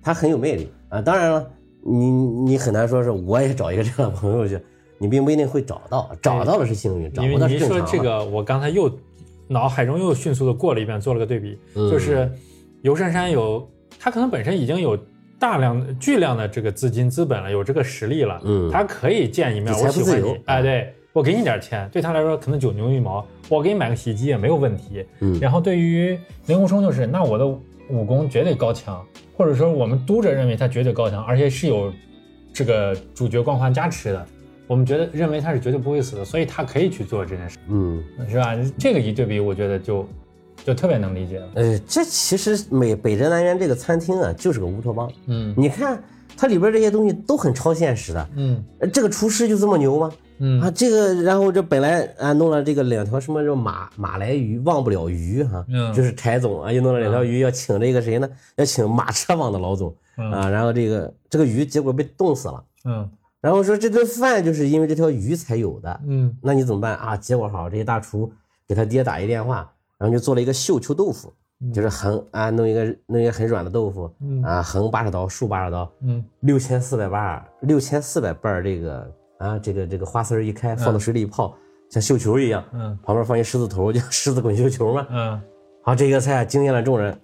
他很有魅力啊。当然了，你你很难说是我也找一个这样的朋友去，你并不一定会找到，找到了是幸运，找不到你一说是正常嘛。这个，我刚才又脑海中又迅速的过了一遍，做了个对比，嗯就是游珊珊有，她可能本身已经有大量的巨量的这个资金资本了，有这个实力了，嗯她可以见一面，我喜欢你，哎，对我给你点钱，对她来说可能九牛一毛，我给你买个洗衣机也没有问题。嗯然后对于令狐冲就是，那我的武功绝对高强，或者说我们读者认为他绝对高强，而且是有这个主角光环加持的。我们觉得认为他是绝对不会死的，所以他可以去做这件事。嗯。是吧？这个一对比，我觉得就就特别能理解了。呃，这其实美北辙南辕这个餐厅啊，就是个乌托邦。嗯你看它里边这些东西都很超现实的。嗯呃这个厨师就这么牛吗？嗯啊，这个然后这本来啊弄了这个两条什么叫马马来鱼，忘不了鱼哈、嗯就是柴总啊，又弄了两条鱼，要请这个谁呢？要请马车网的老总嗯啊，然后这个这个鱼结果被冻死了，嗯然后说这顿饭就是因为这条鱼才有的，嗯。那你怎么办？啊？结果好，这些大厨给他爹打一电话，然后就做了一个绣球豆腐，就是横啊弄一个弄一个很软的豆腐，嗯。啊横八十刀，竖八十刀，嗯。六千四百八，六千四百瓣儿这个啊这个这个花丝儿一开，放到水里一泡，像绣球一样，嗯。旁边放一狮子头，叫狮子滚绣球嘛。嗯。好，这个菜啊惊艳了众人。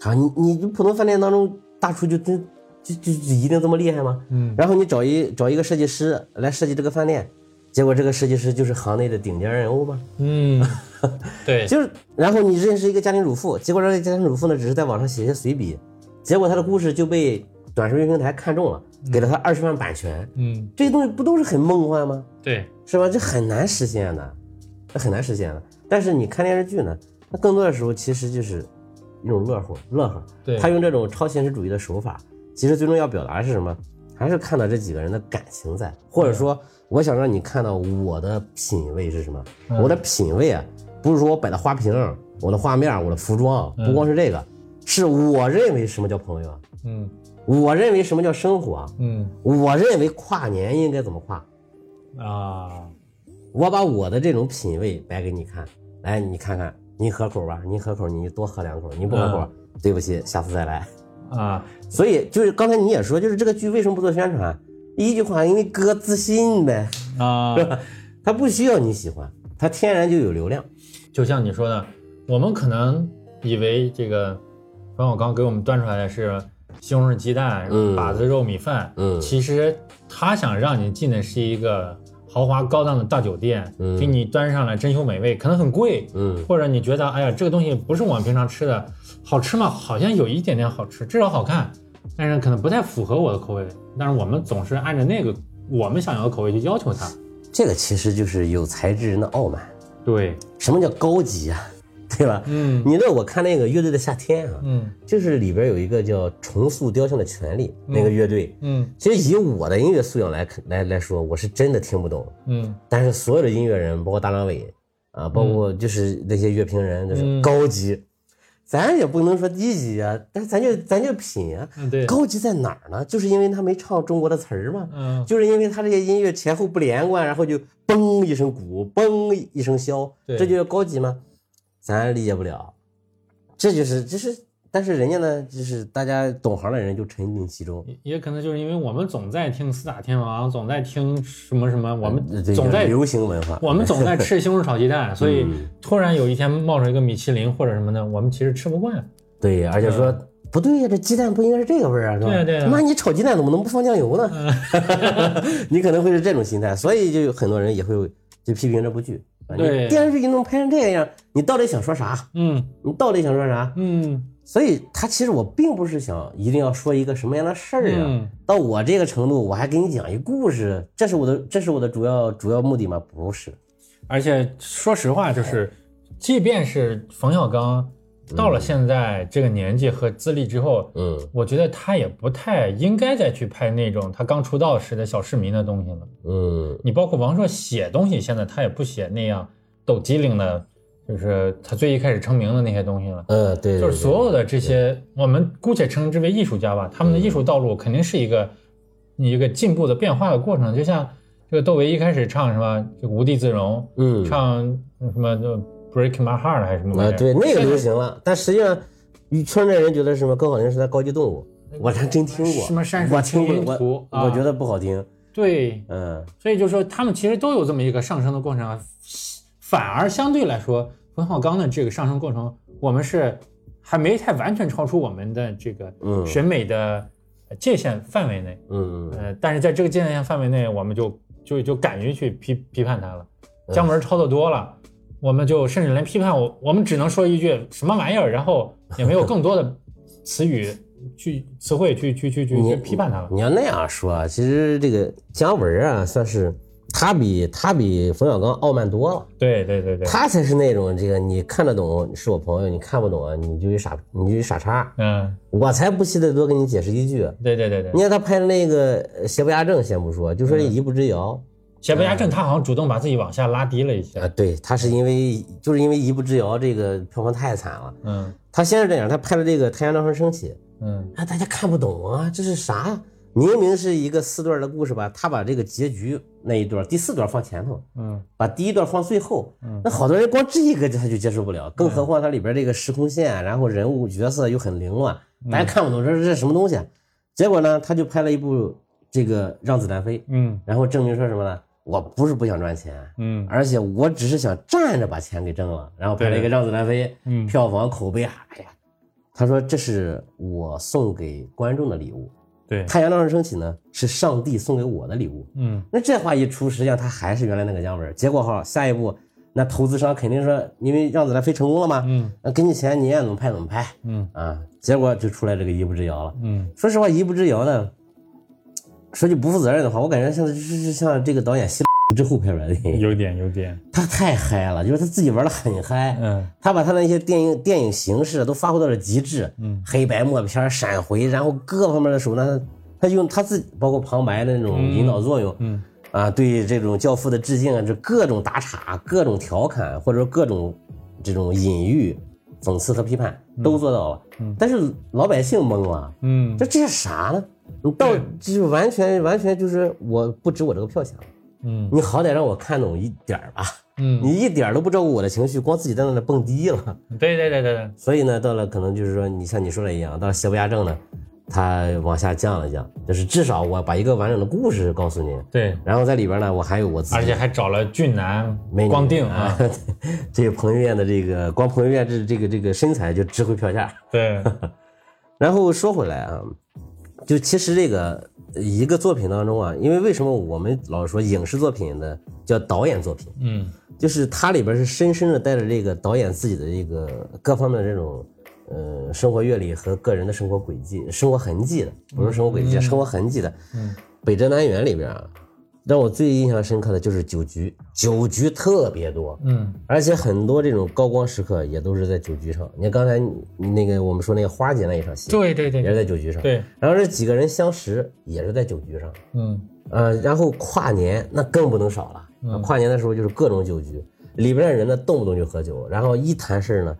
好，你你普通饭店当中大厨就真就就就一定这么厉害吗？嗯然后你找一找一个设计师来设计这个饭店，结果这个设计师就是行内的顶尖人物吗？嗯，对，就是，然后你认识一个家庭主妇，结果这个家庭主妇呢，只是在网上写些随笔，结果她的故事就被短视频平台看中了，给了她二十万版权。嗯这些东西不都是很梦幻吗？对，是吧？这很难实现的，这很难实现的。但是你看电视剧呢，那更多的时候其实就是一种乐呵乐呵。对他用这种超现实主义的手法，其实最终要表达的是什么？还是看到这几个人的感情在，或者说，我想让你看到我的品味是什么？嗯我的品味啊，不是说我摆的花瓶、我的画面、我的服装，不光是这个，是我认为什么叫朋友啊，嗯我认为什么叫生活啊，嗯我认为跨年应该怎么跨。啊，我把我的这种品味摆给你看，来，你看看，你合口吧，你合口，你多喝两口，你不合口，对不起，下次再来。啊，所以就是刚才你也说，就是这个剧为什么不做宣传？一句话，因为哥自信呗，啊 是，吧？他不需要你喜欢，他天然就有流量。就像你说的，我们可能以为这个冯小刚给我们端出来的是西红柿鸡蛋、嗯把子肉米饭，嗯其实他想让你进的是一个豪华高档的大酒店，嗯给你端上来珍馐美味，可能很贵，嗯或者你觉得哎呀这个东西不是我们平常吃的，好吃吗？好像有一点点好吃，至少好看，但是可能不太符合我的口味。但是我们总是按照那个我们想要的口味去要求它。这个其实就是有才之人的傲慢。对，什么叫高级啊？对吧？嗯你知道我看那个乐队的夏天啊，嗯就是里边有一个叫重塑雕像的权利那个乐队，嗯其实以我的音乐素养来看来来说，我是真的听不懂。嗯但是所有的音乐人，包括大张伟啊，包括就是那些乐评人，就是嗯高级，咱也不能说低级啊，但是咱就咱就品啊。嗯，对，高级在哪儿呢？就是因为他没唱中国的词儿嘛，嗯就是因为他这些音乐前后不连贯，然后就嘣一声鼓，嘣一声箫，对这就叫高级吗？咱理解不了。这就是就是，但是人家呢，就是大家懂行的人就沉浸其中，也也可能就是因为我们总在听四大天王，总在听什么什么，我呃们总在流行文化，我们总在吃西红柿炒鸡蛋，所以 嗯突然有一天冒出一个米其林或者什么的，我们其实吃不惯。对，而且说、不对呀，这鸡蛋不应该是这个味儿啊，是吧？对啊对啊他妈你炒鸡蛋怎么能不放酱油呢？你可能会是这种心态，所以就有很多人也会就批评这部剧。对电视剧你怎么拍成这个样？你到底想说啥？嗯你到底想说啥？嗯所以他其实我并不是想一定要说一个什么样的事儿啊，嗯到我这个程度，我还给你讲一故事，这是我的这是我的主要主要目的吗？不是，而且说实话，就是即便是冯小刚到了现在这个年纪和资历之后，嗯我觉得他也不太应该再去拍那种他刚出道时的小市民的东西了。嗯你包括王朔写东西，现在他也不写那样抖机灵的，就是他最一开始成名的那些东西了。呃，对，对就是所有的这些，我们姑且称之为艺术家吧，他们的艺术道路肯定是一个一个进步的变化的过程。就像这个窦唯一开始唱什么就无地自容，嗯唱什么就 Break My Heart 还是什么玩意啊，对，那个流行了，但实际上，圈内人觉得什么更好听是他高级动物，我还真听过，什么山水我听青云过，我我觉得不好听，对，嗯所以就说他们其实都有这么一个上升的过程啊，反而相对来说，冯小刚的这个上升过程，我们是还没太完全超出我们的这个嗯审美的界限范围内。嗯呃，但是在这个界限范围内，我们就就就敢于去批批判他了。嗯姜文抄的多了，我们就甚至连批判我，我们只能说一句什么玩意儿，然后也没有更多的词语去词汇去去去去去批判他了。你要那样说啊，其实这个姜文啊，算是他比他比冯小刚傲慢多了，对对对对，他才是那种这个你看得懂是我朋友，你看不懂啊，你就一傻你就一傻叉，嗯，我才不稀得多跟你解释一句。对对对对你。看他拍的那个呃邪不压正，先不说，就嗯说一步之遥。邪不压正，他好像主动把自己往下拉低了一些。啊，对，他是因为就是因为一步之遥这个票房太惨了，嗯他先是这样，他拍了这个《太阳照常升起》，嗯啊，大家看不懂啊，这是啥呀？明明是一个四段的故事吧，他把这个结局那一段第四段放前头，嗯把第一段放最后，嗯那好多人光这个他就接受不了，更何况它里边这个时空线，然后人物角色又很凌乱，大家看不懂这是这是什么东西啊。结果呢，他就拍了一部这个《让子弹飞》，嗯然后证明说什么呢？我不是不想赚钱，嗯而且我只是想站着把钱给挣了，然后拍了一个《让子弹飞》，嗯票房口碑啊，哎呀，他说这是我送给观众的礼物，对，太阳照常升起呢是上帝送给我的礼物。嗯那这话一出，实际上他还是原来那个姜文。结果哈，下一步那投资商肯定说，因为让子弹飞成功了嘛，嗯那给你钱你爱怎么拍怎么拍嗯啊。结果就出来这个一步之遥了。嗯说实话，一步之遥呢，说句不负责任的话，我感觉现在就是像这个导演吸了之后拍出来的电影，有点有点，他太嗨了，就是他自己玩的很嗨。嗯他把他那些电影电影形式都发挥到了极致，嗯黑白默片、闪回，然后各方面的手段，他用他自己包括旁白的那种引导作用，嗯啊，对这种教父的致敬啊，这各种打岔、各种调侃，或者说各种这种隐喻、讽刺和批判都做到了。但是老百姓懵了，嗯这这是啥呢？你到就是完全完全就是我不值我这个票钱了，嗯你好歹让我看懂一点儿吧。嗯，你一点都不照顾我的情绪，光自己在那里蹦迪了。对对对对对，所以呢，到了可能就是说，你像你说的一样，到了邪不压正呢，它往下降了降，就是至少我把一个完整的故事告诉你，对，然后在里边呢，我还有我自己，而且还找了俊男美女光腚啊，，这个彭于晏的这个光彭于晏这这个这个身材就值回票价。对，然后说回来啊，就其实这个一个作品当中啊，因为为什么我们老说影视作品的叫导演作品，嗯就是它里边是深深的带着这个导演自己的这个各方面的这种呃生活阅历和个人的生活轨迹、生活痕迹的，不是生活轨迹，生活痕迹的。嗯，北辙南辕里边啊，让我最印象深刻的就是酒局，酒局特别多，嗯而且很多这种高光时刻也都是在酒局上。你看刚才那个我们说那个花姐那一场戏，对对对也是在酒局上。对，然后这几个人相识也是在酒局上。嗯呃，然后跨年那更不能少了。嗯跨年的时候就是各种酒局，里边的人呢动不动就喝酒，然后一谈事儿呢，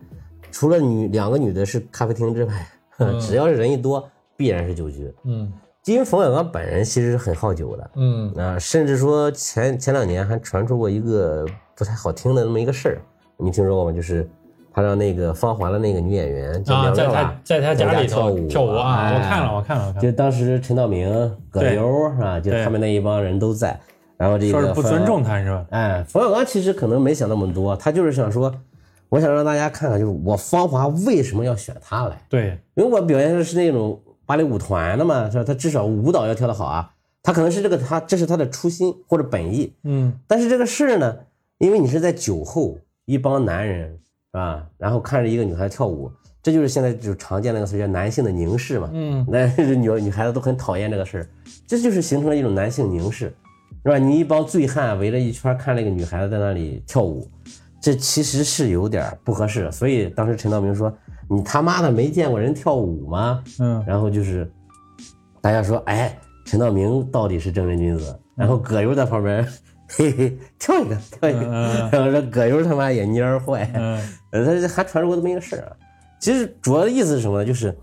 除了女两个女的是咖啡厅之外，只要是人一多，必然是酒局。嗯因为冯小刚本人其实是很好酒的，嗯。啊、甚至说前前两年还传出过一个不太好听的那么一个事儿，你听说过吗？就是他让那个芳华的那个女演员在他在他家里跳舞跳舞啊，哎我看了，我看了，我看了，就当时陈道明、葛优是吧？就他们那一帮人都在，然后这个说是不尊重他是吧？哎，冯小刚其实可能没想那么多，他就是想说，我想让大家看看，就是我芳华为什么要选他来，对，因为我表现的是那种芭蕾舞团的嘛，是吧？他至少舞蹈要跳得好啊，他可能是这个他这是他的初心或者本意，嗯，但是这个事儿呢，因为你是在酒后，一帮男人是吧？然后看着一个女孩跳舞，这就是现在就常见那个词叫男性的凝视嘛。嗯，男人女女孩子都很讨厌这个事儿，这就是形成了一种男性凝视，是吧？你一帮醉汉围着一圈看那个女孩子在那里跳舞，这其实是有点不合适。所以当时陈道明说：“你他妈的没见过人跳舞吗？”嗯，然后就是大家说：“哎，陈道明到底是正人君子。”然后葛优在旁边。嘿嘿，跳一个，跳一个，嗯 然后说葛优他妈也蔫儿坏，嗯 呃，他还传出过这么一个事儿啊。其实主要的意思是什么呢？就是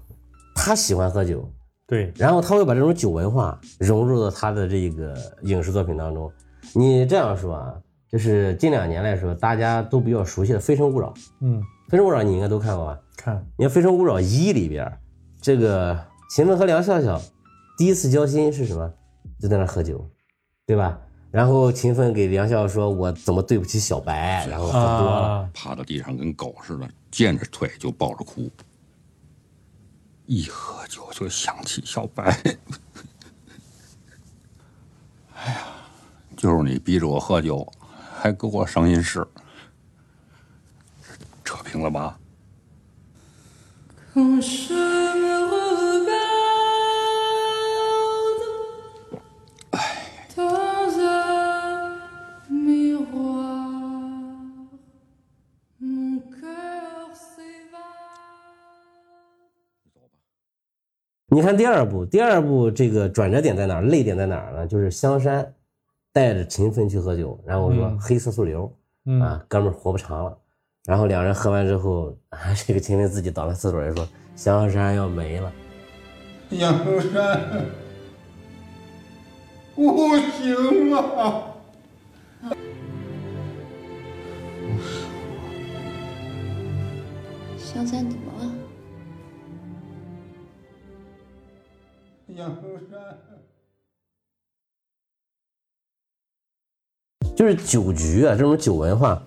他喜欢喝酒，对，然后他会把这种酒文化融入到他的这个影视作品当中。你这样说啊，就是近两年来说，大家都比较熟悉的《非诚勿扰》，《嗯，非诚勿扰》你应该都看过吧？看，你看《非诚勿扰一》里边，这个秦奋和梁笑笑第一次交心是什么？就在那喝酒，对吧？然后秦奋给梁笑笑说：“我怎么对不起小白？”然后喝多了。啊，趴到地上跟狗似的，见着腿就抱着哭。一喝酒就想起小白。哎呀，就是你逼着我喝酒，还给我声音是。扯平了吧？你。你看第二步，第二步这个转折点在哪？泪点在哪呢？就是香山。带着秦奋去喝酒，然后说嗯黑色素瘤、嗯啊，哥们儿活不长了。然后两人喝完之后，啊，这个秦奋自己倒在厕所里说香山要没了。杨山，不行啊！香山怎么了？杨山。就是酒局啊，这种酒文化，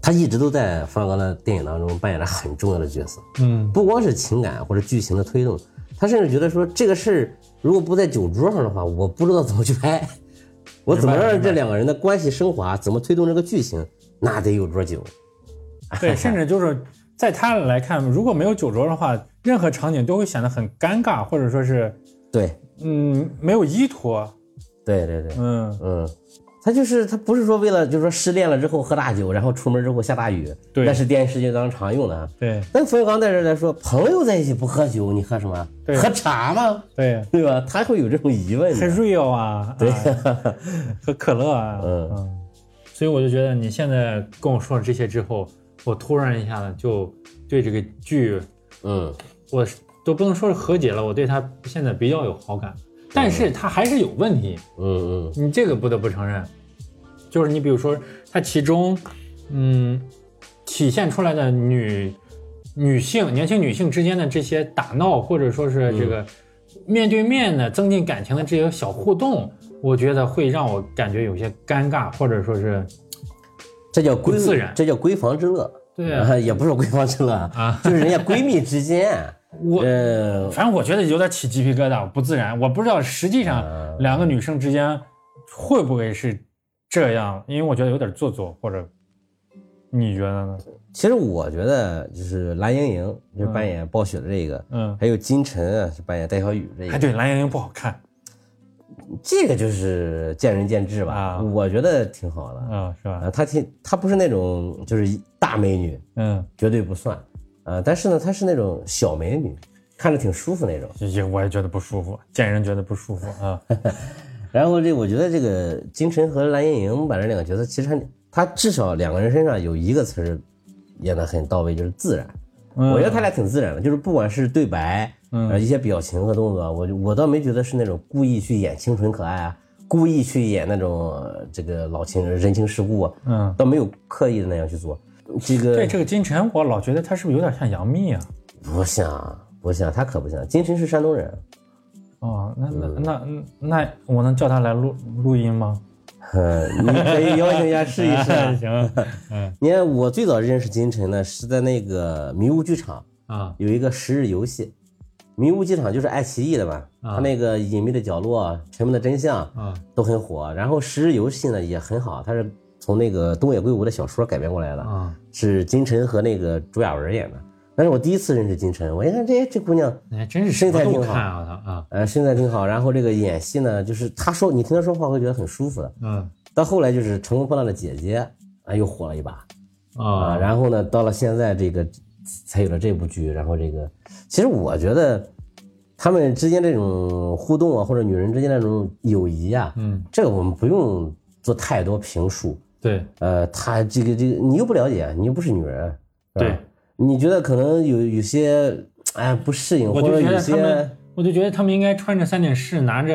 他一直都在方刚的电影当中扮演着很重要的角色。嗯，不光是情感或者剧情的推动，他甚至觉得说这个事儿如果不在酒桌上的话，我不知道怎么去拍，我怎么让这两个人的关系升华，怎么推动这个剧情，那得有桌酒。对，甚至就是在他来看，如果没有酒桌的话，任何场景都会显得很尴尬，或者说是对。嗯没有依托，对对对，嗯，嗯，他就是他不是说为了就是说失恋了之后喝大酒，然后出门之后下大雨，对那是电视剧当中常用的啊。对但冯小刚在这来说，朋友在一起不喝酒，你喝什么？对喝茶吗？对，对吧？他会有这种疑问的。很 real 啊，对啊喝可乐啊，嗯所以我就觉得你现在跟我说了这些之后，我突然一下子就对这个剧，嗯我都不能说是和解了，我对他现在比较有好感，但是他还是有问题，嗯嗯你这个不得不承认，就是你比如说它其中，嗯，体现出来的女女性年轻女性之间的这些打闹，或者说是这个面对面的增进感情的这些小互动，我觉得会让我感觉有些尴尬，或者说是这叫闺自然这叫闺房之乐。对啊啊，也不是闺房之乐啊就是人家闺蜜之间，我呃，反正我觉得有点起鸡皮疙瘩，不自然。我不知道实际上嗯两个女生之间会不会是这样，因为我觉得有点做作，或者你觉得呢？其实我觉得就是蓝盈莹就是扮演暴雪的这个，嗯，还有金晨啊是扮演戴小雨这哎，个，对，蓝盈莹不好看这个就是见仁见智吧。啊我觉得挺好的啊，是吧？啊，她挺她不是那种就是大美女，嗯，绝对不算啊，但是呢，她是那种小美女，看着挺舒服那种。也我也觉得不舒服，见人觉得不舒服啊。然后这我觉得这个金晨和蓝盈莹把这两个角色，其实还她至少两个人身上有一个词儿演得很到位，就是自然。嗯我觉得他俩挺自然的，就是不管是对白，嗯呃，一些表情和动作，我我倒没觉得是那种故意去演清纯可爱啊，故意去演那种呃这个老情人人情世故啊，嗯倒没有刻意的那样去做。这个对这个金晨，我老觉得他是不是有点像杨幂啊？不像不像，他可不像。金晨是山东人，哦，那那那那我能叫他来录录音吗？呃，你可以邀请一下试一试啊。行，你看，我最早认识金晨呢，是在那个迷雾剧场啊有一个十日游戏。迷雾剧场就是爱奇艺的嘛，他那个隐秘的角落、沉默的真相啊都很火。然后十日游戏呢也很好，它是从那个东野圭吾的小说改编过来的，啊，是金晨和那个朱亚文演的。那是我第一次认识金晨，我一看这这姑娘，还真是身材挺好。啊他啊，呃，身材挺好，然后这个演戏呢，就是她说你听她说话会觉得很舒服的。嗯。到后来就是《乘风破浪的姐姐》啊，又火了一把。啊，啊，然后呢，到了现在这个才有了这部剧，然后这个。其实我觉得他们之间这种互动啊，或者女人之间那种友谊啊，嗯，这个我们不用做太多评述。对。呃，他这个这个你又不了解，你又不是女人，对，你觉得可能有有些哎不适应，或者有些们，我就觉得他们应该穿着三点式，拿着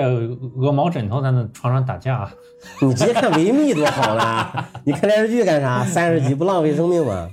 鹅毛枕头在那床上打架。你直接看维密多好啦！你看电视剧干啥？三十集不浪费生命吗？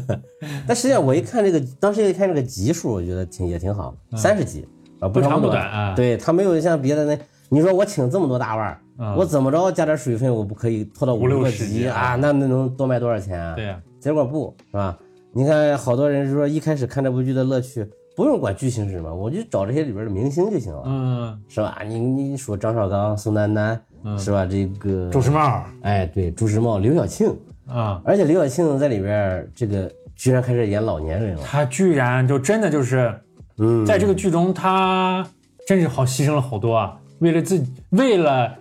但实际上我一看这个，当时一看这个集数，我觉得挺也挺好，三十集啊，不不长长不短啊对他没有像别的那，你说我请这么多大腕儿，嗯我怎么着加点水分，我不可以拖到五六个十集啊啊？那那能多卖多少钱啊？对呀，结果不是吧？你看好多人说一开始看这部剧的乐趣，不用管剧情是什么，我就找这些里边的明星就行了，嗯，是吧？你你说张绍刚、宋丹丹，是吧？这个朱时茂哎，对，朱时茂、刘晓庆，啊，而且刘晓庆在里边这个居然开始演老年人了，他居然就真的就是嗯，在这个剧中，他真是好牺牲了好多啊！为了自己，为了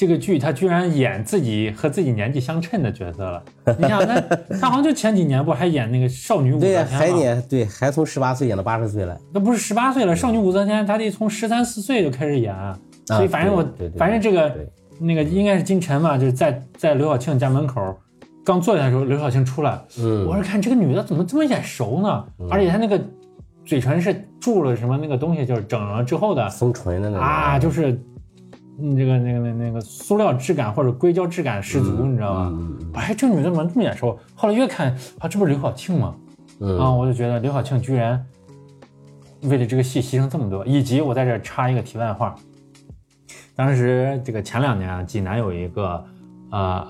这个剧，他居然演自己和自己年纪相称的角色了。你想，他他好像就前几年不还演那个少女武则，天吗？还演对，还从十八岁演到八十岁了，那不是十八岁了，少女武则天，他得从十三四岁就开始演，所以反正我，反正这个那个应该是金晨嘛，就是在在刘晓庆家门口刚坐下的时候，刘晓庆出来，嗯我是看这个女的怎么这么眼熟呢？而且她那个嘴唇是注了什么那个东西，就是整了之后的封唇的那种啊，就是嗯这个那个那那个塑料质感或者硅胶质感十足，你知道吧？嗯嗯哎，这女的怎么这么眼熟？后来越看啊，这不是刘晓庆吗？嗯啊，我就觉得刘晓庆居然为了这个戏牺牲这么多，以及我在这插一个题外话，当时这个前两年啊，济南有一个呃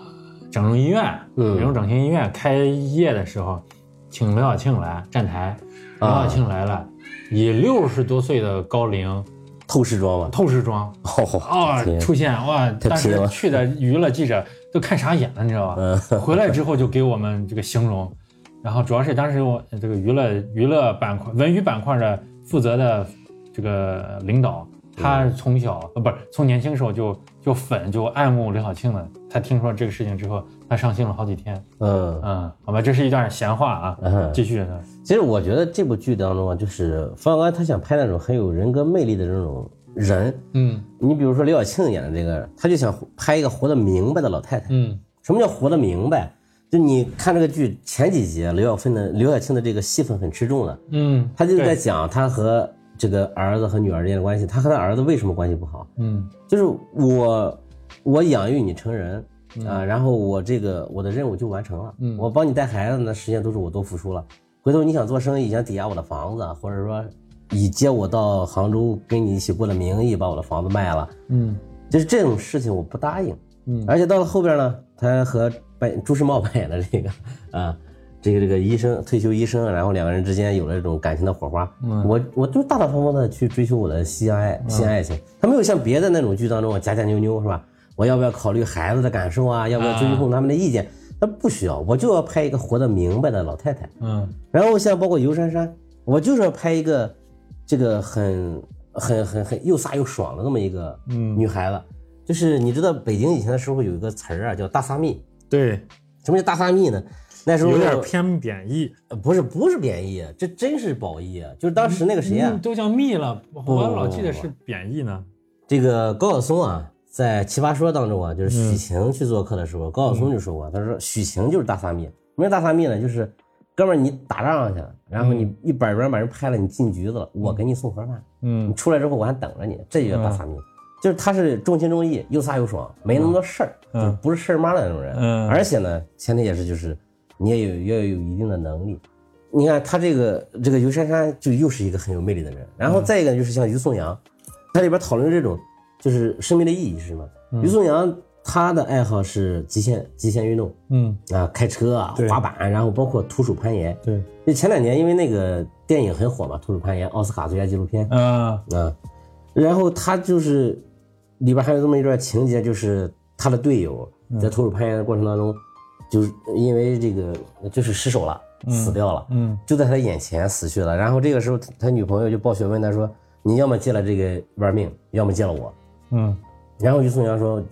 整容医院，嗯美容整形医院开业的时候，请刘晓庆来站台，刘啊晓庆来了，以六十多岁的高龄透视装嘛，透视装。哦啊、出现哇！当时去的娱乐记者都看傻眼了，你知道吧？嗯。回来之后就给我们这个形容，然后主要是当时我这个娱乐娱乐板块文娱板块的负责的这个领导，他从小呃不是从年轻时候就就粉就爱慕刘晓庆的，他听说这个事情之后，他伤心了好几天。嗯。嗯，好吧，这是一段闲话啊，嗯继续。其实我觉得这部剧当中啊，就是冯小刚他想拍那种很有人格魅力的这种人。嗯你比如说刘晓庆演的这个，他就想拍一个活得明白的老太太。嗯什么叫活得明白？就你看这个剧前几集，刘晓芬的刘晓庆的这个戏份很吃重的，嗯，他就在讲他和这个儿子和女儿之间的关系，他和他儿子为什么关系不好？嗯就是我我养育你成人啊、然后我这个我的任务就完成了，嗯我帮你带孩子呢，实际上都是我多付出了。回头你想做生意，想抵押我的房子，或者说以接我到杭州跟你一起过的名义把我的房子卖了，嗯就是这种事情我不答应。嗯而且到了后边呢，他和扮朱时茂 扮演的这个啊，这个这个医生退休医生，然后两个人之间有了这种感情的火花。嗯我我就大大方方的去追求我的西爱新爱情，他没有像别的那种剧当中啊假假扭扭是吧？我要不要考虑孩子的感受啊？要不要尊重他们的意见？他不需要，我就要拍一个活得明白的老太太。嗯然后像包括尤珊珊，我就是要拍一个这个很很很很又飒又爽的那么一个嗯女孩子。就是你知道北京以前的时候有一个词儿啊，叫大撒蜜。对，什么叫大撒蜜呢？那时候有点偏贬义。呃不是不是贬义，这真是褒义啊！就是当时那个谁啊嗯，都叫蜜了，我老记得是贬义呢。这个高晓松啊，在《奇葩说》当中啊，就是嗯许晴去做客的时候，高晓松就说过，他说许晴就是大撒蜜。什么叫大撒蜜呢？就是哥们儿你打仗去了，然后你一板砖把人拍了，你进局子了，我给你送盒饭，嗯你嗯出来之后我还等着你，这就叫大撒蜜。就是他是重情重义，又飒又爽，没那么多事儿，嗯就是不是事儿妈的那种人。嗯而且呢，前提也是就是你也有要有一定的能力。你看他这个这个尤珊珊就又是一个很有魅力的人，然后再一个就是像于颂阳，他里边讨论这种就是生命的意义是什么？于颂阳他的爱好是极限极限运动嗯，啊，开车啊，滑板，然后包括徒手攀岩。对，就前两年因为那个电影很火嘛，徒手攀岩奥斯卡最佳纪录片。啊，啊，然后他就是里边还有这么一段情节，就是他的队友在徒手攀岩的过程当中，就是因为这个就是失手了，死掉了，嗯就在他眼前死去了。然后这个时候他他女朋友就暴雪问他说：“你要么借了这个玩命，要么借了我。嗯”然后于松阳说：“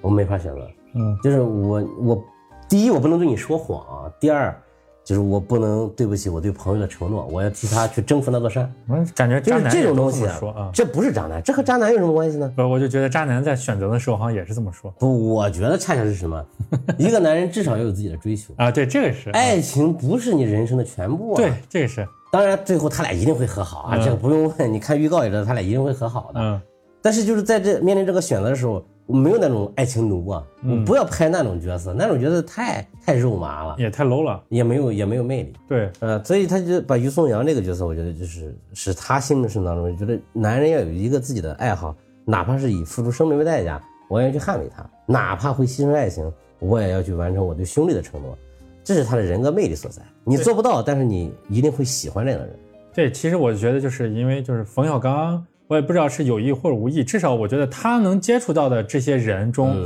我没法选择，嗯，就是我我第一我不能对你说谎，第二就是我不能对不起我对朋友的承诺，我要替他去征服那座山。”我感觉就是渣男这种东西么说啊，这不是渣男，这和渣男有什么关系呢？不，我就觉得渣男在选择的时候好像也是这么说不，我觉得恰恰是什么？一个男人至少要有自己的追求，啊，对，这个是，爱情不是你人生的全部啊。对，，这个是，当然最后他俩一定会和好啊，嗯这个不用问，你看预告也知道他俩一定会和好的。嗯但是就是在这面临这个选择的时候，我没有那种爱情奴啊，嗯。我不要拍那种角色，那种角色太太肉麻了，也太 low 了，也没有也没有魅力。对，呃，所以他就把于颂阳这个角色，我觉得就是是他心目中当中，觉得男人要有一个自己的爱好，哪怕是以付出生命为代价，我也要去捍卫他，哪怕会牺牲爱情，我也要去完成我对兄弟的承诺，这是他的人格魅力所在。你做不到，但是你一定会喜欢这样的人。对，其实我觉得就是因为就是冯小刚，我也不知道是有意或者无意，至少我觉得他能接触到的这些人中，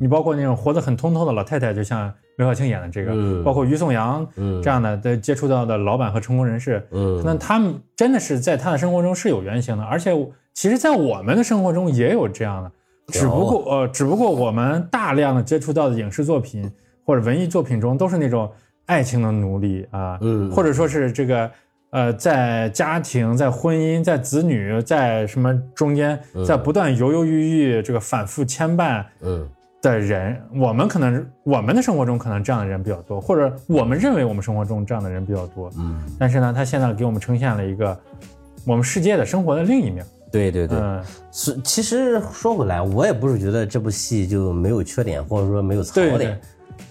你包括那种活得很通透的老太太，就像刘晓庆演的这个，嗯。包括于颂阳嗯。这样的的接触到的老板和成功人士，嗯。那他们真的是在他的生活中是有原型的，而且其实，在我们的生活中也有这样的，只不过呃，只不过我们大量的接触到的影视作品或者文艺作品中都是那种爱情的奴隶啊，嗯。或者说是这个呃，在家庭、在婚姻、在子女、在什么中间，在不断犹犹豫豫、这个反复牵绊嗯。的人，我们可能我们的生活中可能这样的人比较多，或者我们认为我们生活中这样的人比较多，嗯，但是呢，他现在给我们呈现了一个我们世界的生活的另一面，对对对。嗯，是，其实说回来，我也不是觉得这部戏就没有缺点，或者说没有槽对点，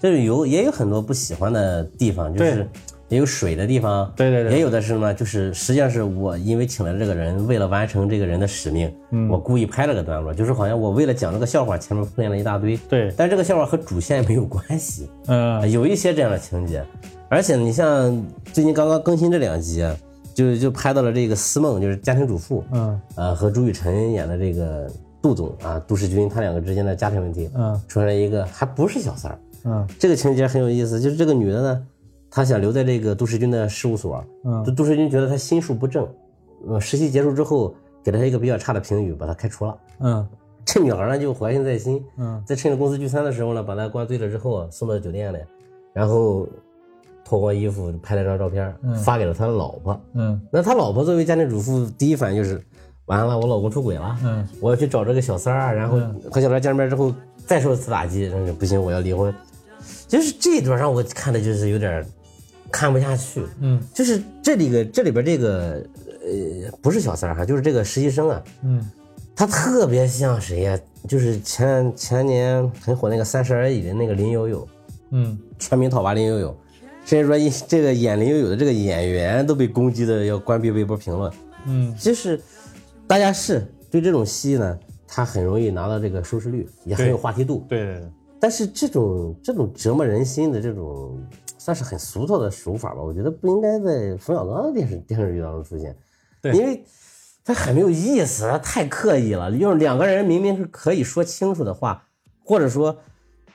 就是有也有很多不喜欢的地方，就是对也有水的地方，对对对。也有的是什么，就是实际上是我因为请了这个人，为了完成这个人的使命，嗯。我故意拍了个段落，就是好像我为了讲这个笑话，前面铺垫了一大堆，对，但这个笑话和主线没有关系，嗯，有一些这样的情节，而且你像最近刚刚更新这两集啊，就就拍到了这个思梦，就是家庭主妇，嗯。呃，和朱雨辰演的这个杜总啊，杜世军，他两个之间的家庭问题，嗯。出现了一个还不是小三儿，嗯。这个情节很有意思，就是这个女的呢，她想留在这个杜世军的事务所，嗯这杜世军觉得他心术不正，呃，实习结束之后给了他一个比较差的评语，把他开除了。嗯 这女孩呢就怀恨在心，嗯在趁着公司聚餐的时候呢，把他灌醉了之后啊，送到酒店里，然后脱光衣服拍了张照片，发给了他的老婆。嗯那他老婆作为家庭主妇，第一反应就是，完了，我老公出轨了，嗯，我要去找这个小三儿，然后和小三见面之后再受一次打击，不行，我要离婚。就是这一段让我看的就是有点看不下去，嗯。就是这里个这里边这个呃不是小三儿哈，就是这个实习生啊，嗯。他特别像谁呀、就是前前年很火那个《三十而已》的那个林有有，嗯。全民讨伐林有有，甚至说一这个演林有有的这个演员都被攻击的要关闭微博评论。嗯。就是大家是对这种戏呢，他很容易拿到这个收视率，也很有话题度。对对对，但是这种这种折磨人心的这种，算是很俗套的手法吧，我觉得不应该在冯小刚的电视电视剧当中出现，对因为他很没有意思，他太刻意了。用两个人明明是可以说清楚的话，或者说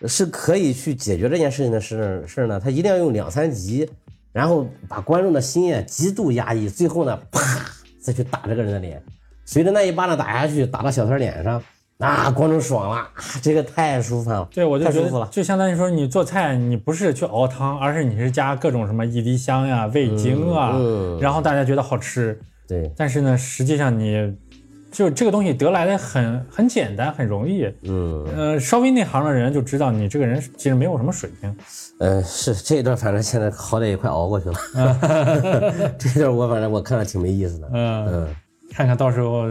是可以去解决这件事情的事事儿呢，他一定要用两三集，然后把观众的心啊极度压抑，最后呢啪再去打这个人的脸，随着那一巴掌打下去，打到小三脸上。啊，观众爽了，啊、这个太舒服了，对，我就觉太舒服了。得就相当于说你做菜，你不是去熬汤，而是你是加各种什么一滴香呀、味精啊，嗯嗯然后大家觉得好吃。对，但是呢，实际上你就这个东西得来的很很简单，很容易。嗯，呃，稍微内行的人就知道你这个人其实没有什么水平。呃，是这一段，反正现在好歹也快熬过去了。这一段我反正我看着挺没意思的。嗯，嗯看看到时候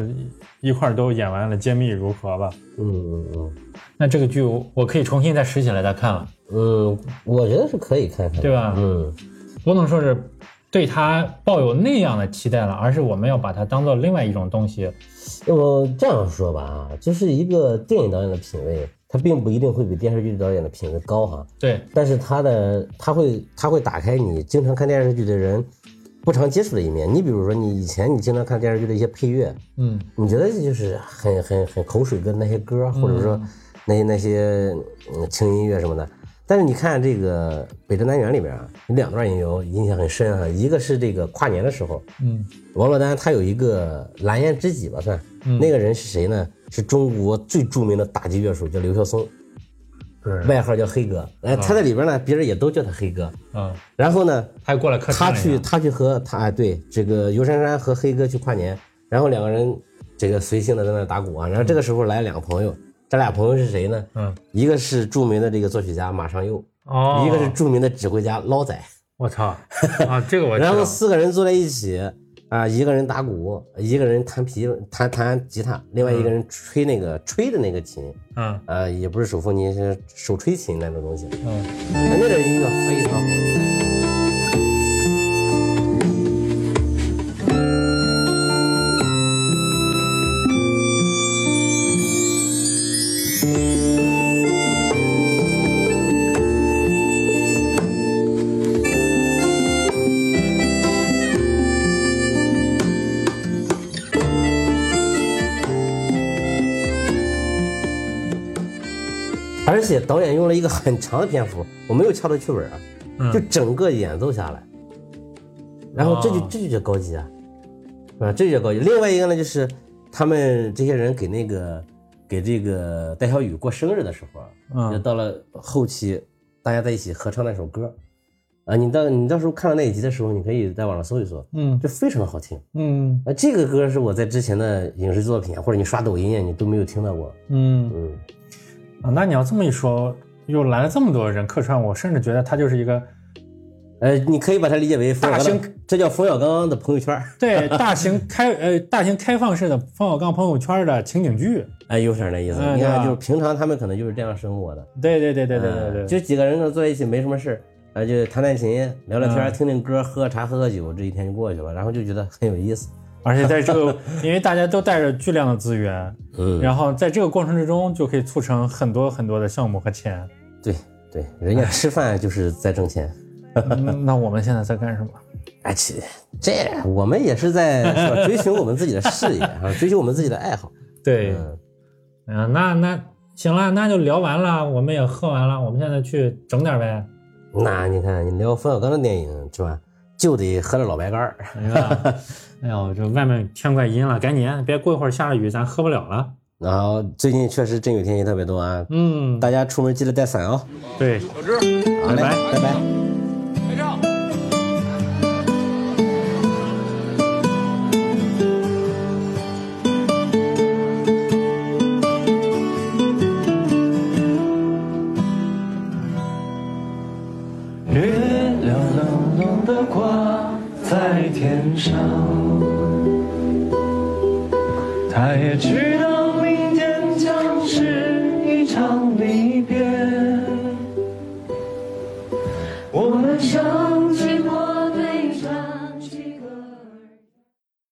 一块儿都演完了，揭秘如何吧。嗯嗯嗯，那这个剧我我可以重新再拾起来再看了。嗯，我觉得是可以看看，对吧嗯，不能说是对他抱有那样的期待了，而是我们要把它当做另外一种东西。我这样说吧啊，就是一个电影导演的品味，他并不一定会比电视剧导演的品味高哈，对，但是他的他会他会打开你经常看电视剧的人不常接触的一面。你比如说，你以前你经常看电视剧的一些配乐，嗯，你觉得就是很很很口水歌的那些歌，或者说那些那些嗯轻音乐什么的。但是你看这个《北辙南辕》里边啊，有两段音乐我印象很深啊，一个是这个跨年的时候，嗯，王珞丹她有一个蓝颜知己吧算，那个人是谁呢？是中国最著名的打击乐手，叫刘晓松，外号叫黑哥。哎，他在里边呢，别人也都叫他黑哥。嗯，然后呢，还过来客他去他去和他哎对这个尤珊珊和黑哥去跨年，然后两个人这个随性的在那打鼓啊，然后这个时候来两个朋友，这俩朋友是谁呢？嗯，一个是著名的这个作曲家马上佑，哦，一个是著名的指挥家捞仔，我操。啊，这个我 知道然后四个人坐在一起啊，一个人打鼓，一个人弹皮弹弹吉他，另外一个人吹那个吹的那个琴，嗯。啊，也不是手风琴，是手吹琴那种东西，嗯，那个音乐非常好。导演用了一个很长的篇幅，我没有敲到剧本啊，嗯。就整个演奏下来，然后这就哦。这就叫高级啊，啊，这就叫高级。另外一个呢，就是他们这些人给那个给这个戴小雨过生日的时候啊，嗯。就到了后期，大家在一起合唱那首歌，啊，你到你到时候看到那一集的时候，你可以在网上搜一搜，嗯。就非常的好听。嗯。啊，这个歌是我在之前的影视作品或者你刷抖音啊，你都没有听到过。嗯。嗯，啊，那你要这么一说，又来了这么多人客串，我甚至觉得他就是一个呃，你可以把它理解为大型，这叫冯小刚的朋友圈。对大型开呃大型开放式的冯小刚朋友圈的情景剧。哎，有点那意思。嗯你看，就是平常他们可能就是这样生活的。对对对对对对对，嗯就几个人呢坐在一起没什么事儿，啊，就弹弹琴、聊聊天、嗯听听歌、喝喝茶、喝喝酒，这一天就过去了，然后就觉得很有意思。而且在这个，因为大家都带着巨量的资源，嗯，然后在这个过程之中就可以促成很多很多的项目和钱。对对，人家吃饭就是在挣钱。嗯 那我们现在在干什么？哎，其这我们也是在是追寻我们自己的事业啊，追求我们自己的爱好。对，嗯，嗯，那那行了，那就聊完了，我们也喝完了，我们现在去整点呗，那你看，你聊冯小刚的电影是吧，就得喝点老白干儿。哎呦，这外面天快阴了，赶紧，别过一会儿下了雨，咱喝不了了。然后最近确实阵雨天气特别多啊，嗯，大家出门记得带伞哦、对，好嘞，拜拜拜。拍